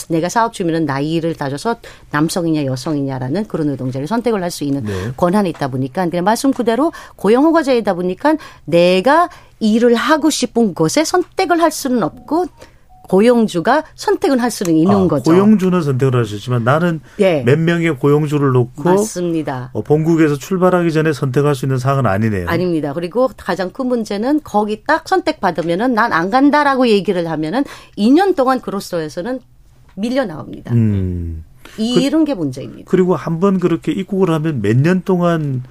[SPEAKER 8] 내가 사업주면은 나이를 따져서 남성이냐 여성이냐라는 그런 노동자를 선택을 할 수 있는 네. 권한이 있다 보니까 그냥 말씀 그대로 고용허가제이다 보니까 내가 일을 하고 싶은 곳에 선택을 할 수는 없고 고용주가 선택을 할 수는 있는 아, 거죠.
[SPEAKER 2] 고용주는 선택을 하셨지만 나는 네. 몇 명의 고용주를 놓고
[SPEAKER 8] 맞습니다.
[SPEAKER 2] 어, 본국에서 출발하기 전에 선택할 수 있는 사항은 아니네요.
[SPEAKER 8] 아닙니다. 그리고 가장 큰 문제는 거기 딱 선택받으면은 난 안 간다라고 얘기를 하면은 2년 동안 그로서에서는 밀려 나옵니다. 음. 이, 그, 이런 게 문제입니다.
[SPEAKER 2] 그리고 한 번 그렇게 입국을 하면 몇 년 동안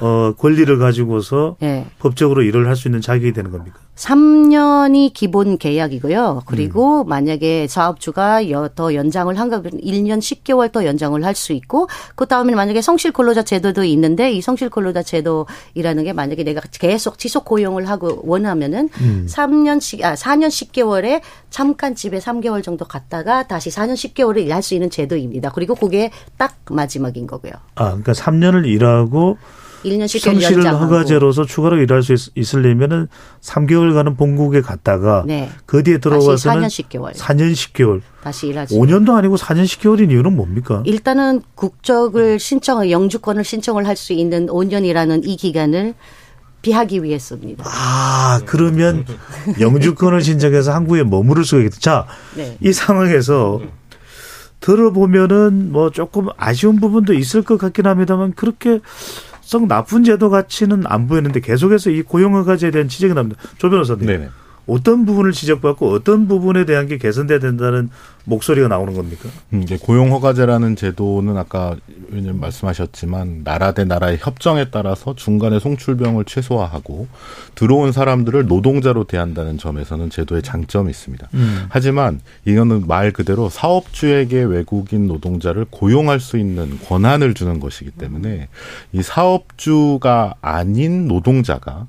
[SPEAKER 2] 어, 권리를 가지고서
[SPEAKER 8] 예.
[SPEAKER 2] 법적으로 일을 할 수 있는 자격이 되는 겁니까?
[SPEAKER 8] 3년이 기본 계약이고요. 그리고
[SPEAKER 2] 음.
[SPEAKER 8] 만약에 사업주가 여- 더 연장을 한 거면 1년 10개월 더 연장을 할 수 있고 그 다음에 만약에 성실 근로자 제도도 있는데 이 성실 근로자 제도이라는 게 만약에 내가 계속 지속 고용을 하고 원하면은
[SPEAKER 14] 음.
[SPEAKER 8] 3년씩 아 4년 10개월에 잠깐 집에 3개월 정도 갔다가 다시 4년 10개월을 일할 수 있는 제도입니다. 그리고 그게 딱 마지막인 거고요.
[SPEAKER 2] 아, 그러니까 3년을 일하고
[SPEAKER 8] 1년 10개월
[SPEAKER 2] 성실
[SPEAKER 8] 연장하고.
[SPEAKER 2] 허가제로서 추가로 일할 수 있, 으려면은 3개월간은 본국에 갔다가
[SPEAKER 8] 네.
[SPEAKER 2] 그 뒤에 들어와서는
[SPEAKER 8] 다시 4년 10개월.
[SPEAKER 2] 4년 10개월.
[SPEAKER 8] 다시 수
[SPEAKER 2] 5년도 아니고 4년 10개월인 이유는 뭡니까?
[SPEAKER 8] 일단은 국적을 신청을 영주권을 신청을 할 수 있는 5년이라는 이 기간을 비하기 위해서입니다.
[SPEAKER 2] 아, 그러면 영주권을 신청해서 한국에 머무를 수가 있겠다. 자,
[SPEAKER 8] 네.
[SPEAKER 2] 이 상황에서 들어보면은 뭐 조금 아쉬운 부분도 있을 것 같긴 합니다만 그렇게 썩 나쁜 제도 같이는 안 보이는데 계속해서 이 고용허가제에 대한 지적이 납니다. 조 변호사님.
[SPEAKER 10] 네네.
[SPEAKER 2] 어떤 부분을 지적받고 어떤 부분에 대한 게 개선돼야 된다는 목소리가 나오는 겁니까?
[SPEAKER 10] 음, 이제 고용 허가제라는 제도는 아까 의원님 말씀하셨지만 나라 대 나라의 협정에 따라서 중간에 송출병을 최소화하고 들어온 사람들을 노동자로 대한다는 점에서는 제도의 장점이 있습니다.
[SPEAKER 2] 음.
[SPEAKER 10] 하지만 이거는 말 그대로 사업주에게 외국인 노동자를 고용할 수 있는 권한을 주는 것이기 때문에 이 사업주가 아닌 노동자가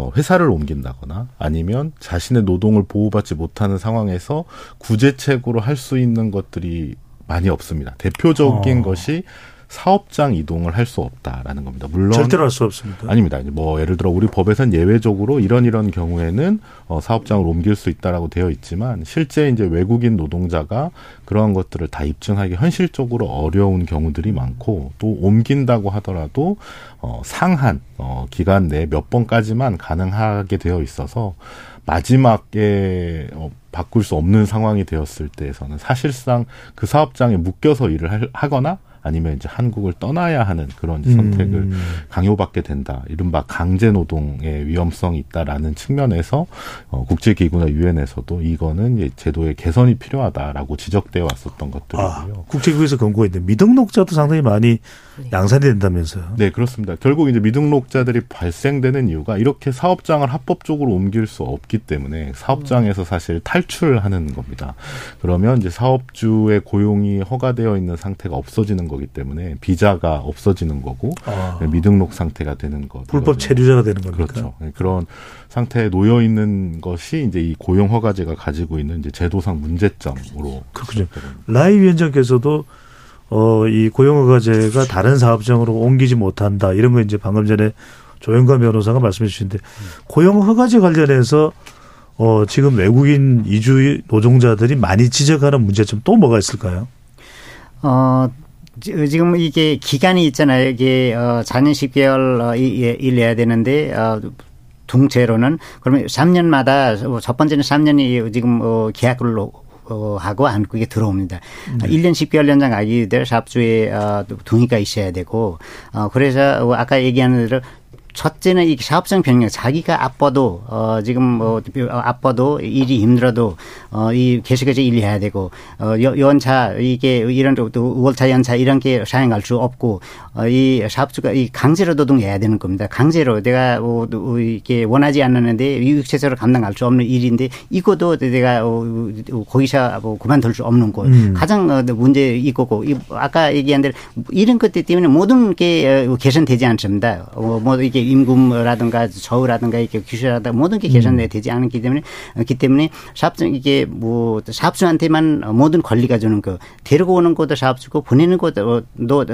[SPEAKER 10] 어, 회사를 옮긴다거나 아니면 자신의 노동을 보호받지 못하는 상황에서 구제책으로 할 수 있는 것들이 많이 없습니다. 대표적인
[SPEAKER 2] 어.
[SPEAKER 10] 것이 사업장 이동을 할 수 없다라는 겁니다. 물론
[SPEAKER 2] 절대로 할 수 없습니다.
[SPEAKER 10] 아닙니다. 뭐 예를 들어 우리 법에선 예외적으로 이런 이런 경우에는 어, 사업장을 옮길 수 있다라고 되어 있지만 실제 이제 외국인 노동자가 그러한 것들을 다 입증하기 현실적으로 어려운 경우들이 많고 또 옮긴다고 하더라도 어, 상한 어, 기간 내에 몇 번까지만 가능하게 되어 있어서 마지막에 어, 바꿀 수 없는 상황이 되었을 때에서는 사실상 그 사업장에 묶여서 일을 할- 하거나 아니면 이제 한국을 떠나야 하는 그런 선택을
[SPEAKER 2] 음.
[SPEAKER 10] 강요받게 된다. 이른바 강제 노동의 위험성이 있다라는 측면에서 어, 국제기구나 유엔에서도 이거는 이제 제도의 개선이 필요하다라고 지적되어 왔었던 것들이고요.
[SPEAKER 2] 아, 국제기구에서 권고했는데 미등록자도 상당히 많이 양산이 된다면서요.
[SPEAKER 10] 네, 그렇습니다. 결국 이제 미등록자들이 발생되는 이유가 이렇게 사업장을 합법적으로 옮길 수 없기 때문에 사업장에서 사실 탈출하는 겁니다. 그러면 이제 사업주의 고용이 허가되어 있는 상태가 없어지는 거기 때문에 비자가 없어지는 거고
[SPEAKER 2] 아.
[SPEAKER 10] 미등록 상태가 되는 거.
[SPEAKER 2] 불법 체류자가 되는 겁니까?
[SPEAKER 10] 그렇죠. 네, 그런 상태에 놓여 있는 것이 이제 이 고용 허가제가 가지고 있는 이제 제도상 문제점으로
[SPEAKER 2] 그렇군요. 라이 위원장께서도 어, 이 고용허가제가 다른 사업장으로 옮기지 못한다. 이런 거 이제 방금 전에 조영관 변호사가 말씀해 주신데 고용허가제 관련해서 어, 지금 외국인 이주 노동자들이 많이 지적하는 문제점 또 뭐가 있을까요?
[SPEAKER 9] 어, 지- 지금 이게 기간이 있잖아요. 이게 어 4년 10개월 어, 이- 이- 일해야 되는데 어 동체로는 그러면 3년마다 첫 번째는 3년이 지금 어 계약을 어, 하고 한국에 들어옵니다.
[SPEAKER 14] 네.
[SPEAKER 9] 1년 10개월 연장 가기 될 사업주의 어, 동의가 있어야 되고 어 그래서 어, 아까 얘기하는 대로 첫째는 이 사업장 변경, 자기가 아빠도, 어, 지금 뭐, 아빠도 일이 힘들어도, 어, 이 계속해서 일해야 되고, 어, 여- 연차, 이게 이런 또 월차 연차 이런 게 사용할 수 없고, 어, 이 사업주가 이 강제로 노동해야 되는 겁니다. 강제로 내가 어, 어, 이게 원하지 않았는데 육체적으로 감당할 수 없는 일인데 이것도 내가 어, 거기서 뭐 그만둘 수 없는 거.
[SPEAKER 14] 음.
[SPEAKER 9] 가장 어, 문제 이거고, 이 아까 얘기한 대로 이런 것들 때문에 모든 게 어, 개선되지 않습니다. 어, 뭐 이게 임금이라든가 저우라든가 이렇게 규제라든가 모든 게 개선되지 않기 때문에 기 때문에 사업장 이게 뭐 사업주한테만 모든 권리가 주는 거 데리고 오는 것도 사업주고 보내는 것도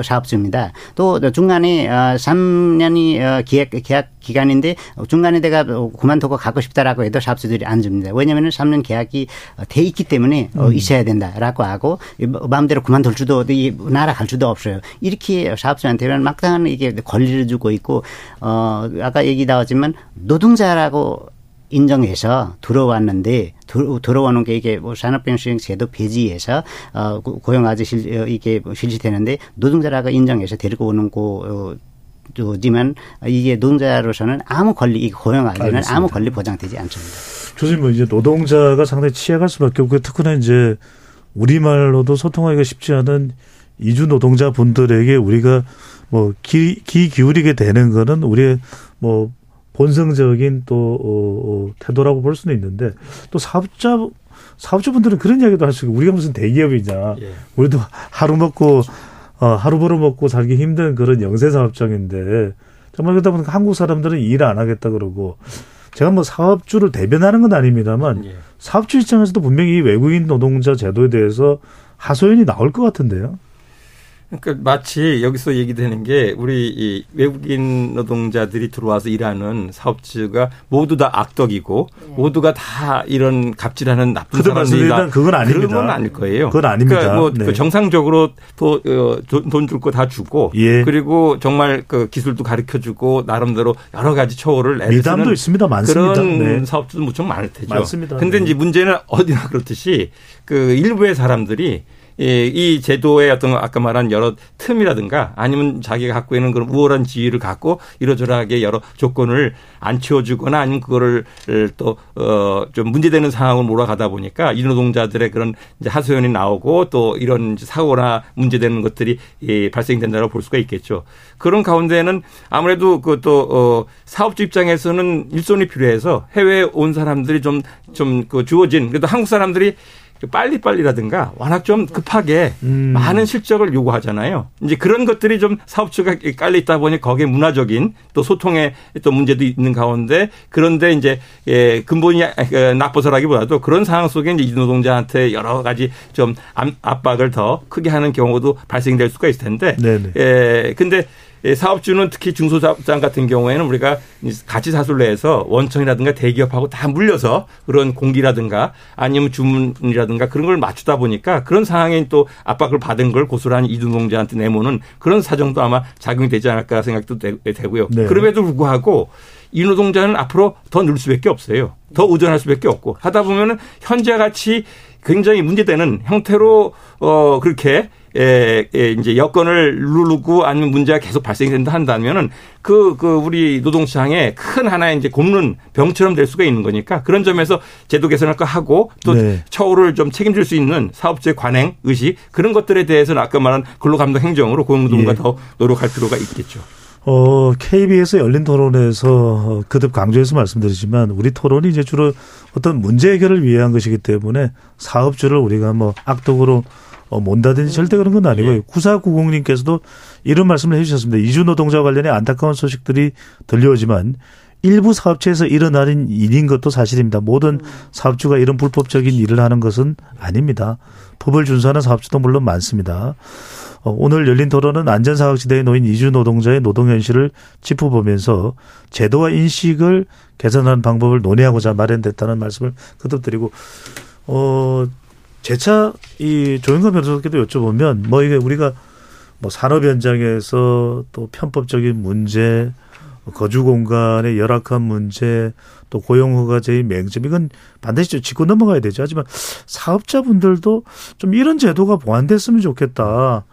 [SPEAKER 9] 사업주입니다. 또 중간에 어, 3년이 어, 계약 계약 기간인데 중간에 내가 그만두고 가고 싶다라고 해도 사업주들이 안 줍니다. 왜냐하면 3년 계약이 어, 돼 있기 때문에 어,
[SPEAKER 14] 음.
[SPEAKER 9] 있어야 된다라고 하고 이 마음대로 그만둘 수도 이 날아갈 수도 없어요. 이렇게 사업주한테는 막당한 이게 권리를 주고 있고 어 아까 얘기 나왔지만 노동자라고 인정해서 들어왔는데 들, 들어오는 게 이게 뭐 산업병수행 제도 폐지해서 어 고- 고용아지 실 어, 이게 뭐 실시되는데 노동자라고 인정해서 데리고 오는 거 어, 지만 이게 노동자로서는 아무 권리 이 고용아지는
[SPEAKER 2] 알겠습니다.
[SPEAKER 9] 아무 권리 보장되지 않습니다.
[SPEAKER 2] 교수님, 뭐 이제 노동자가 상당히 취약할 수밖에 없고 특히나 이제 우리말로도 소통하기가 쉽지 않은 이주 노동자 분들에게 우리가 뭐 기, 기 기울이게 되는 거는 우리의 뭐 본성적인 또 어, 어, 태도라고 볼 수는 있는데 또 사업자 사업주분들은 그런 이야기도 할 수 있고 우리가 무슨 대기업이냐
[SPEAKER 11] 예.
[SPEAKER 2] 우리도 하루 먹고 어, 하루 벌어 먹고 살기 힘든 그런 영세 사업장인데 정말 그러다 보니까 한국 사람들은 일 안 하겠다 그러고 제가 뭐 사업주를 대변하는 건 아닙니다만
[SPEAKER 11] 예.
[SPEAKER 2] 사업주 입장에서도 분명히 이 외국인 노동자 제도에 대해서 하소연이 나올 것 같은데요.
[SPEAKER 11] 그러니까 마치 여기서 얘기되는 게 우리 이 외국인 노동자들이 들어와서 일하는 사업주가 모두 다 악덕이고 모두가 다 이런 갑질하는 나쁜.
[SPEAKER 2] 말씀드리면 그건 아닙니다.
[SPEAKER 11] 그런 건 아닐 거예요.
[SPEAKER 2] 그건 아닙니다.
[SPEAKER 11] 그러니까 뭐
[SPEAKER 2] 네.
[SPEAKER 11] 그 정상적으로 돈줄 거 다 주고
[SPEAKER 2] 예.
[SPEAKER 11] 그리고 정말 그 기술도 가르쳐 주고 나름대로 여러 가지 처우를 애를
[SPEAKER 2] 미담도 있습니다. 많습니다.
[SPEAKER 11] 그런
[SPEAKER 2] 네.
[SPEAKER 11] 사업주도 무척 많을 테죠.
[SPEAKER 2] 많습니다.
[SPEAKER 11] 근데
[SPEAKER 2] 네.
[SPEAKER 11] 이제 문제는 어디나 그렇듯이 그 일부의 사람들이 이, 이 제도의 어떤 아까 말한 여러 틈이라든가 아니면 자기가 갖고 있는 그런 우월한 지위를 갖고 이러저러하게 여러 조건을 안 채워주거나 아니면 그거를 또, 어, 좀 문제되는 상황으로 몰아가다 보니까 이 노동자들의 그런 이제 하소연이 나오고 또 이런 사고나 문제되는 것들이 예, 발생된다고 볼 수가 있겠죠. 그런 가운데는 아무래도 그 또, 어, 사업주 입장에서는 일손이 필요해서 해외에 온 사람들이 좀, 좀 그 주어진 그래도 한국 사람들이 빨리빨리라든가 워낙 좀 급하게 많은 실적을 요구하잖아요. 이제 그런 것들이 좀 사업주가 깔려 있다 보니 거기에 문화적인 또 소통의 또 문제도 있는 가운데 그런데 이제 예, 근본이 나빠서라기보다도 그런 상황 속에 이제 이 노동자한테 여러 가지 좀 압- 압박을 더 크게 하는 경우도 발생될 수가 있을 텐데
[SPEAKER 2] 네네.
[SPEAKER 11] 예, 근데 예, 사업주는 특히 중소사업장 같은 경우에는 우리가 같이 해서 원청이라든가 대기업하고 다 물려서 그런 공기라든가 아니면 주문이라든가 그런 걸 맞추다 보니까 그런 상황에 또 압박을 받은 걸 고스란히 이주노동자한테 내모는 그런 사정도 아마 작용이 되지 않을까 생각도 되- 되고요.
[SPEAKER 2] 네.
[SPEAKER 11] 그럼에도 불구하고 이 노동자는 앞으로 더 늘 수밖에 없어요. 더 의존할 수밖에 없고 하다 보면은 현재 같이 굉장히 문제되는 형태로 어 그렇게 에, 에, 이제 여건을 누르고 아니면 문제가 계속 발생된다 한다면은 그, 그, 우리 노동시장에 큰 하나의 이제 곪는 병처럼 될 수가 있는 거니까 그런 점에서 제도 개선할 거 하고 또
[SPEAKER 2] 네.
[SPEAKER 11] 처우를 좀 책임질 수 있는 사업주의 관행, 의식 그런 것들에 대해서는 아까 말한 근로감독 행정으로 고용노동부가
[SPEAKER 2] 예.
[SPEAKER 11] 더 노력할 필요가 있겠죠.
[SPEAKER 2] 어, KBS 열린 토론에서 어, 거듭 강조해서 말씀드리지만 우리 토론이 이제 주로 어떤 문제 해결을 위한 것이기 때문에 사업주를 우리가 뭐 악덕으로 어, 몬다든지 절대 그런 건
[SPEAKER 11] 예.
[SPEAKER 2] 아니고요. 9490님께서도 이런 말씀을 해주셨습니다. 이주 노동자 관련해 안타까운 소식들이 들려오지만 일부 사업체에서 일어나는 일인 것도 사실입니다. 모든 사업주가 이런 불법적인 일을 하는 것은 아닙니다. 법을 준수하는 사업주도 물론 많습니다. 어, 오늘 열린 토론은 안전사각지대에 놓인 이주 노동자의 노동 현실을 짚어보면서 제도와 인식을 개선하는 방법을 논의하고자 마련됐다는 말씀을 거듭드리고 어 재차 이 조영관 변호사께도 여쭤보면 뭐 이게 우리가 뭐 산업 현장에서 또 편법적인 문제, 거주 공간의 열악한 문제, 또 고용 허가제의 맹점 이건 반드시 짚고 넘어가야 되죠. 하지만 사업자분들도 좀 이런 제도가 보완됐으면 좋겠다.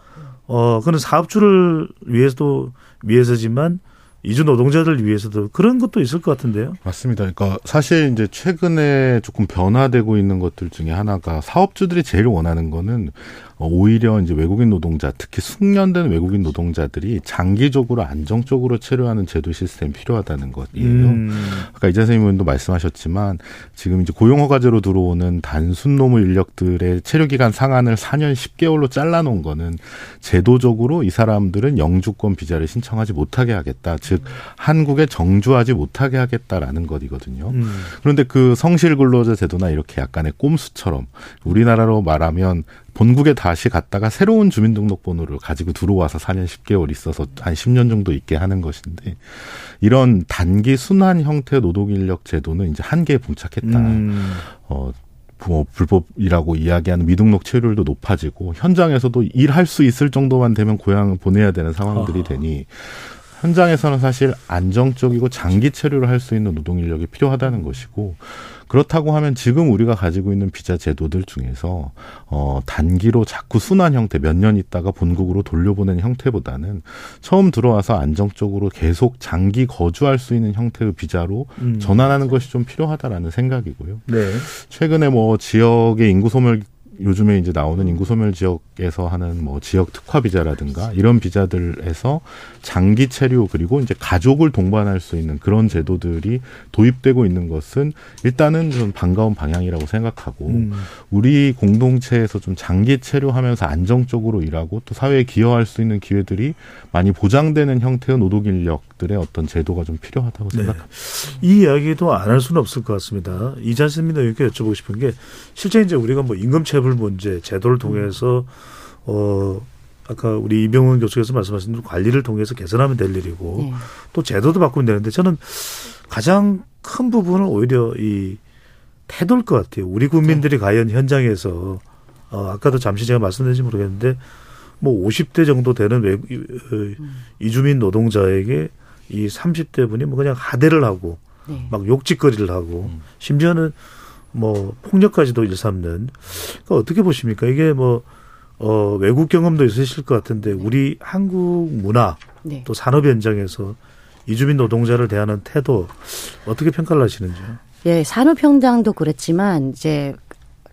[SPEAKER 2] 어, 그는 사업주를 위해서도 위해서지만 이주 노동자들 위해서도 그런 것도 있을 것 같은데요.
[SPEAKER 10] 맞습니다. 그러니까 사실 이제 최근에 조금 변화되고 있는 것들 중에 하나가 사업주들이 제일 원하는 거는 어, 오히려 이제 외국인 노동자, 특히 숙련된 외국인 노동자들이 장기적으로 안정적으로 체류하는 제도 시스템이 필요하다는 것이에요.
[SPEAKER 2] 음.
[SPEAKER 10] 아까 이재 선생님도 말씀하셨지만 지금 이제 고용허가제로 들어오는 단순 노무 인력들의 체류 기간 상한을 4년 10개월로 잘라놓은 거는 제도적으로 이 사람들은 영주권 비자를 신청하지 못하게 하겠다. 즉 한국에 정주하지 못하게 하겠다라는 것이거든요.
[SPEAKER 2] 음.
[SPEAKER 10] 그런데 그 성실 근로자 제도나 이렇게 약간의 꼼수처럼 우리나라로 말하면 본국에 다시 갔다가 새로운 주민등록번호를 가지고 들어와서 4년 10개월 있어서 한 10년 정도 있게 하는 것인데 이런 단기 순환 형태 노동인력 제도는 이제 한계에 봉착했다.
[SPEAKER 2] 음.
[SPEAKER 10] 어, 뭐 불법이라고 이야기하는 미등록 체류율도 높아지고 현장에서도 일할 수 있을 정도만 되면 고향을 보내야 되는 상황들이
[SPEAKER 2] 아하.
[SPEAKER 10] 되니 현장에서는 사실 안정적이고 장기 체류를 할 수 있는 노동 인력이 필요하다는 것이고 그렇다고 하면 지금 우리가 가지고 있는 비자 제도들 중에서 어 단기로 자꾸 순환 형태 몇 년 있다가 본국으로 돌려보내는 형태보다는 처음 들어와서 안정적으로 계속 장기 거주할 수 있는 형태의 비자로
[SPEAKER 2] 음.
[SPEAKER 10] 전환하는 것이 좀 필요하다라는 생각이고요.
[SPEAKER 2] 네.
[SPEAKER 10] 최근에 뭐 지역의 인구 소멸 요즘에 이제 나오는 인구 소멸 지역에서 하는 뭐 지역 특화 비자라든가 이런 비자들에서 장기 체류 그리고 이제 가족을 동반할 수 있는 그런 제도들이 도입되고 있는 것은 일단은 좀 반가운 방향이라고 생각하고
[SPEAKER 2] 음.
[SPEAKER 10] 우리 공동체에서 좀 장기 체류하면서 안정적으로 일하고 또 사회에 기여할 수 있는 기회들이 많이 보장되는 형태의 노동 인력들의 어떤 제도가 좀 필요하다고
[SPEAKER 2] 네.
[SPEAKER 10] 생각합니다.
[SPEAKER 2] 이 이야기도 안 할 수는 없을 것 같습니다. 이자스민 의원께 여쭤보고 싶은 게 실제 이제 우리가 뭐 임금 체불 문제 제도를 통해서 어 아까 우리 이병훈 교수께서 말씀하신 대로 관리를 통해서 개선하면 될 일이고
[SPEAKER 8] 네.
[SPEAKER 2] 또 제도도 바꾸면 되는데 저는 가장 큰 부분은 오히려 이 태도일 것 같아요. 우리 국민들이 과연 현장에서 어 아까도 잠시 제가 말씀드린지 모르겠는데 뭐 50대 정도 되는 외 어, 이주민 노동자에게 이 30대 분이 뭐 그냥 하대를 하고
[SPEAKER 8] 네.
[SPEAKER 2] 막 욕짓거리를 하고 심지어는 뭐 폭력까지도 일삼는 그러니까 어떻게 보십니까? 이게 뭐 어, 외국 경험도 있으실 것 같은데 우리 한국 문화
[SPEAKER 8] 네.
[SPEAKER 2] 또 산업 현장에서 이주민 노동자를 대하는 태도 어떻게 평가를 하시는지요?
[SPEAKER 8] 예, 산업 현장도 그랬지만 이제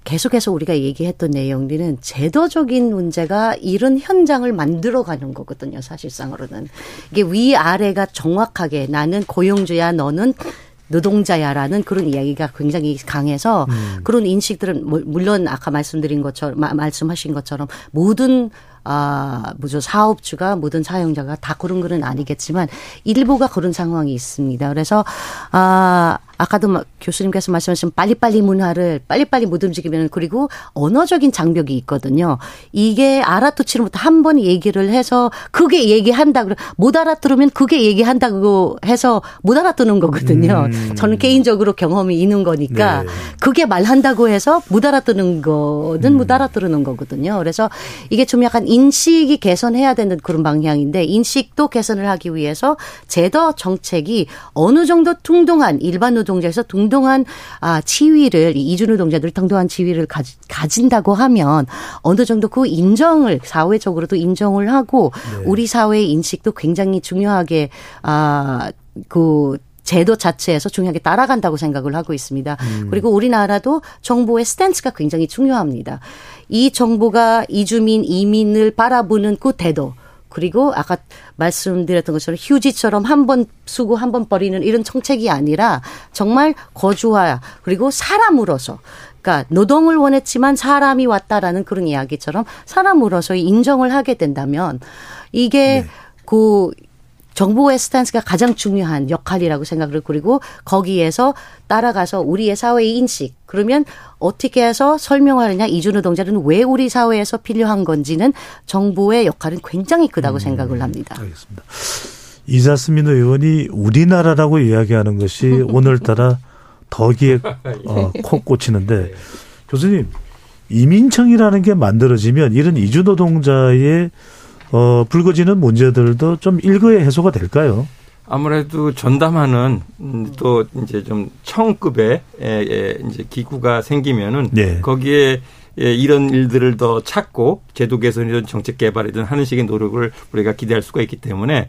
[SPEAKER 8] 계속해서 우리가 얘기했던 내용들은 제도적인 문제가 이런 현장을 만들어가는 거거든요. 사실상으로는 이게 위 아래가 정확하게 나는 고용주야, 너는 노동자야라는 그런 이야기가 굉장히 강해서 그런 인식들은 물- 물론 아까 말씀드린 것처럼 마- 말씀하신 것처럼 모든 아, 뭐죠, 사업주가 모든 사용자가 다 그런 거는 아니겠지만 일부가 그런 상황이 있습니다. 그래서 아, 아까도 막 교수님께서 말씀하신 빨리빨리 문화를 빨리빨리 못 움직이면 그리고 언어적인 장벽이 있거든요. 이게 알아듣지를 못해 한 번 얘기를 해서 그게 얘기한다 못 알아들으면 그게 얘기한다고 해서 못 알아듣는 거거든요.
[SPEAKER 15] 음.
[SPEAKER 8] 저는 개인적으로 경험이 있는 거니까
[SPEAKER 15] 네.
[SPEAKER 8] 그게 말한다고 해서 못 알아듣는 거는 못 알아들는 거거든요. 그래서 이게 좀 약간 인식이 개선해야 되는 그런 방향인데 인식도 개선을 하기 위해서 제도 정책이 어느 정도 둥둥한 일반 노동 자에서 둥둥한 아 지위를 이 이주 노동자들 둥둥한 지위를 가지, 가진다고 하면 어느 정도 그 인정을 사회적으로도 인정을 하고 우리 사회의 인식도 굉장히 중요하게 아그 제도 자체에서 중요하게 따라간다고 생각을 하고 있습니다. 그리고 우리나라도 정부의 스탠스가 굉장히 중요합니다. 이 정부가 이주민, 이민을 바라보는 그 태도, 그리고 아까 말씀드렸던 것처럼 휴지처럼 한 번 쓰고 한 번 버리는 이런 정책이 아니라 정말 거주화 그리고 사람으로서. 그러니까 노동을 원했지만 사람이 왔다라는 그런 이야기처럼 사람으로서 인정을 하게 된다면 이게 그 정부의 스탠스가 가장 중요한 역할이라고 생각을 그리고 거기에서 따라가서 우리의 사회의 인식 그러면 어떻게 해서 설명하느냐 이주 노동자는 왜 우리 사회에서 필요한 건지는 정부의 역할은 굉장히 크다고 생각을 합니다.
[SPEAKER 2] 알겠습니다. 이자스민 의원이 우리나라라고 이야기하는 것이 [LAUGHS] 오늘따라 더 귀에 어, [LAUGHS] 콕 꽂히는데 교수님 이민청이라는 게 만들어지면 이런 이주 노동자의 어, 불거지는 문제들도 좀 일거에 해소가 될까요?
[SPEAKER 14] 아무래도 전담하는 음, 또 이제 좀 청급의 에, 에, 이제 기구가 생기면은
[SPEAKER 2] 네.
[SPEAKER 14] 거기에 예, 이런 일들을 더 찾고 제도 개선이든 정책 개발이든 하는 식의 노력을 우리가 기대할 수가 있기 때문에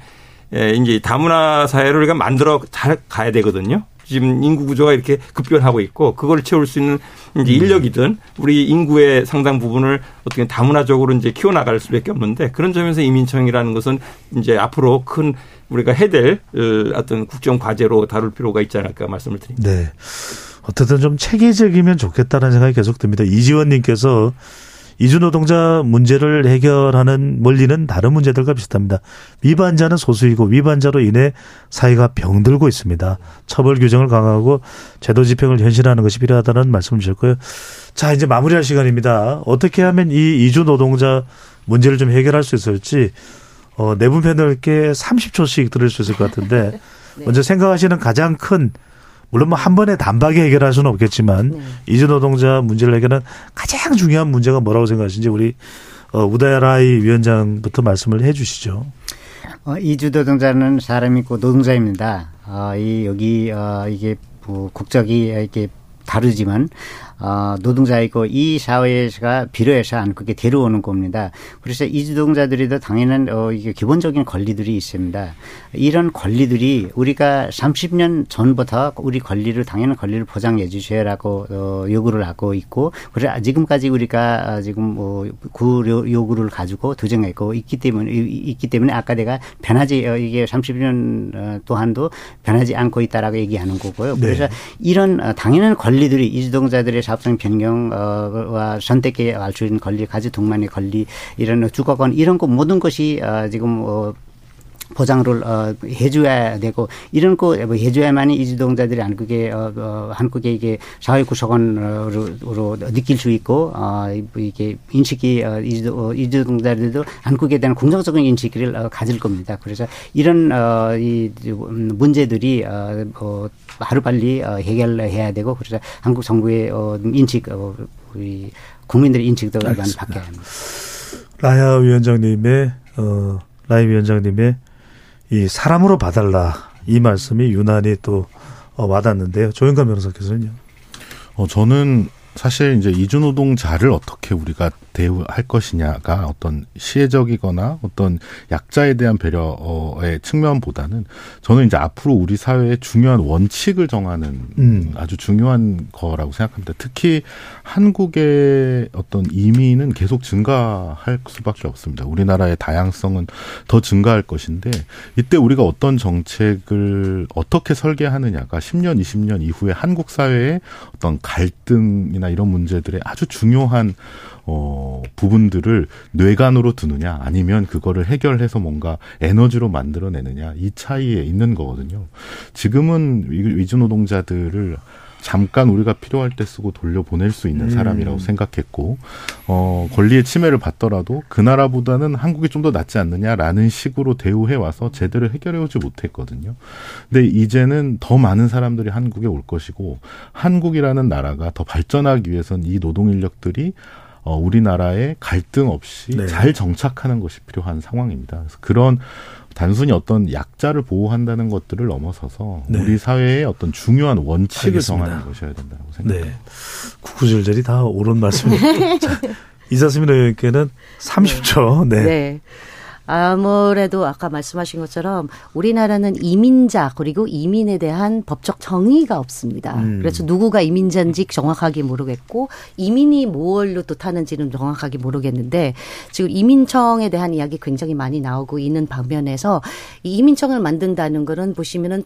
[SPEAKER 14] 예, 이제 다문화 사회를 우리가 만들어 잘 가야 되거든요. 지금 인구 구조가 이렇게 급변하고 있고 그걸 채울 수 있는 이제 인력이든 우리 인구의 상당 부분을 어떻게 다문화적으로 이제 키워나갈 수밖에 없는데 그런 점에서 이민청이라는 것은 이제 앞으로 큰 우리가 해야 될 어, 어떤 국정 과제로 다룰 필요가 있지 않을까 말씀을 드립니다.
[SPEAKER 2] 네. 어쨌든 좀 체계적이면 좋겠다는 생각이 계속 듭니다. 이지원님께서 이주 노동자 문제를 해결하는 원리는 다른 문제들과 비슷합니다. 위반자는 소수이고 위반자로 인해 사회가 병들고 있습니다. 처벌 규정을 강화하고 제도 집행을 현실화하는 것이 필요하다는 말씀을 주셨고요. 자, 이제 마무리할 시간입니다. 어떻게 하면 이 이주 노동자 문제를 좀 해결할 수 있을지 어, 내분 패널께 30초씩 들을 수 있을 것 같은데 [LAUGHS] 먼저 생각하시는 가장 큰 물론 뭐 한 번에 단박에 해결할 수는 없겠지만 이주 노동자 문제를 해결하는 가장 중요한 문제가 뭐라고 생각하시는지 우리 어, 우다라이 위원장부터 말씀을 해 주시죠.
[SPEAKER 9] 어, 이주 노동자는 사람이고 노동자입니다. 어, 이 여기 어, 이게 뭐 국적이 이렇게 다르지만 어, 노동자이고 이 사회가 필요해서 한국에 데려오는 겁니다. 그래서 이주동자들이도 당연한 어, 이게 기본적인 권리들이 있습니다. 이런 권리들이 우리가 30년 전부터 우리 권리를 당연한 권리를 보장해 주셔야라고 어, 요구를 하고 있고 그래 지금까지 우리가 지금 뭐그 요구를 가지고 도정했고 있기 때문에 있기 때문에 아까 내가 변하지 어, 이게 30년 동안도 변하지 않고 있다라고 얘기하는 거고요. 그래서 네. 이런 당연한 권리들이 이주동자들의 사업성 변경과 선택에 알 수 있는 권리, 가지 동반의 권리, 이런 주거권 이런 거 모든 것이 어, 지금 어, 보장을 어, 해줘야 되고 이런 거뭐 해줘야만이 이주동자들이 한국에 어, 어, 한국에 이게 사회 구성원으로 느낄 수 있고 어, 이게 인식이 어, 이주, 어, 이주동자들도 한국에 대한 긍정적인 인식을 어, 가질 겁니다. 그래서 이런 어, 이 문제들이 어, 어, 하루빨리 어, 해결해야 되고 그래서 한국 정부의 어, 인식 어, 우리 국민들의 인식도 많이 바뀌어야 합니다.
[SPEAKER 2] 라야 위원장님의 어, 라이 위원장님의 이 사람으로 봐달라 이 말씀이 유난히 또 어, 와닿는데요. 조영관 변호사께서는요.
[SPEAKER 10] 어 저는 사실 이제 이주노동자를 어떻게 우리가 대우할 것이냐가 어떤 시혜적이거나 어떤 약자에 대한 배려의 측면보다는 저는 이제 앞으로 우리 사회의 중요한 원칙을 정하는 음. 아주 중요한 거라고 생각합니다. 특히 한국의 어떤 이민은 계속 증가할 수밖에 없습니다. 우리나라의 다양성은 더 증가할 것인데 이때 우리가 어떤 정책을 어떻게 설계하느냐가 10년, 20년 이후에 한국 사회의 어떤 갈등이나 이런 문제들의 아주 중요한 어, 부분들을 뇌관으로 두느냐 아니면 그거를 해결해서 뭔가 에너지로 만들어내느냐 이 차이에 있는 거거든요. 지금은 위주 노동자들을 잠깐 우리가 필요할 때 쓰고 돌려보낼 수 있는 음. 사람이라고 생각했고 어 권리의 침해를 받더라도 그 나라보다는 한국이 좀 더 낫지 않느냐라는 식으로 대우해 와서 제대로 해결해 오지 못했거든요. 근데 이제는 더 많은 사람들이 한국에 올 것이고 한국이라는 나라가 더 발전하기 위해선 이 노동 인력들이 어, 우리나라에 갈등 없이 네. 잘 정착하는 것이 필요한 상황입니다. 그래서 그런 단순히 어떤 약자를 보호한다는 것들을 넘어서서 네. 우리 사회의 어떤 중요한 원칙을 알겠습니다. 정하는 것이어야 된다고 생각합니다. 네.
[SPEAKER 2] 구구절절이 다 옳은 말씀입니다. 이사스민 의원께는 30초. 네. 네.
[SPEAKER 8] 아무래도 아까 말씀하신 것처럼 우리나라는 이민자 그리고 이민에 대한 법적 정의가 없습니다. 음. 그래서 누구가 이민자인지 정확하게 모르겠고 이민이 무엇로 뜻하는지는 정확하게 모르겠는데 지금 이민청에 대한 이야기 굉장히 많이 나오고 있는 방면에서 이 이민청을 만든다는 거는 보시면은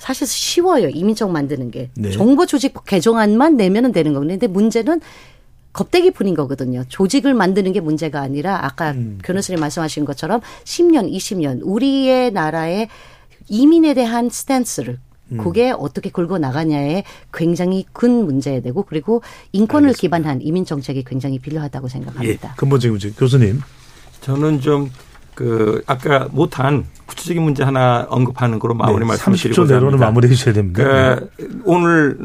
[SPEAKER 8] 사실 쉬워요. 이민청 만드는 게. 네. 정보 조직법 개정안만 내면은 되는 거거든요. 근데 문제는 겁대기 뿐인 거거든요. 조직을 만드는 게 문제가 아니라 아까 음. 변호사님 말씀하신 것처럼 10년, 20년 우리의 나라의 이민에 대한 스탠스를 음. 그게 어떻게 굴고 나가냐에 굉장히 큰 문제가 되고 그리고 인권을 알겠습니다. 기반한 이민 정책이 굉장히 필요하다고 생각합니다.
[SPEAKER 2] 예, 근본적인 문제 교수님.
[SPEAKER 14] 저는 좀 그 아까 못한 구체적인 문제 하나 언급하는 거로 마무리 네, 말씀드리고 30초
[SPEAKER 2] 내로는 마무리해 주셔야 됩니다.
[SPEAKER 14] 그 네. 오늘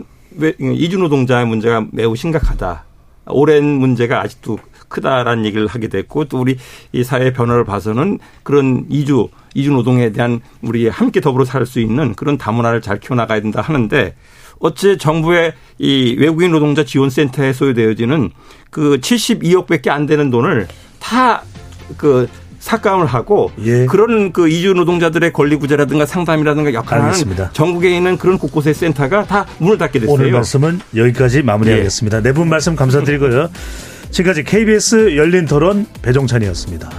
[SPEAKER 14] 이주노동자의 문제가 매우 심각하다. 오랜 문제가 아직도 크다라는 얘기를 하게 됐고 또 우리 이 사회 변화를 봐서는 그런 이주 이주 노동에 대한 우리 함께 더불어 살 수 있는 그런 다문화를 잘 키워나가야 된다 하는데 어째 정부의 이 외국인 노동자 지원센터에 소요되어지는 그 72억밖에 안 되는 돈을 다그 삭감을 하고 예. 그런 그 이주 노동자들의 권리 구제라든가 상담이라든가 역할을 알겠습니다. 하는 전국에 있는 그런 곳곳의 센터가 다 문을 닫게 됐어요.
[SPEAKER 2] 오늘 말씀은 여기까지 마무리하겠습니다. 예. 네분 말씀 감사드리고요. 지금까지 KBS 열린 토론 배종찬이었습니다.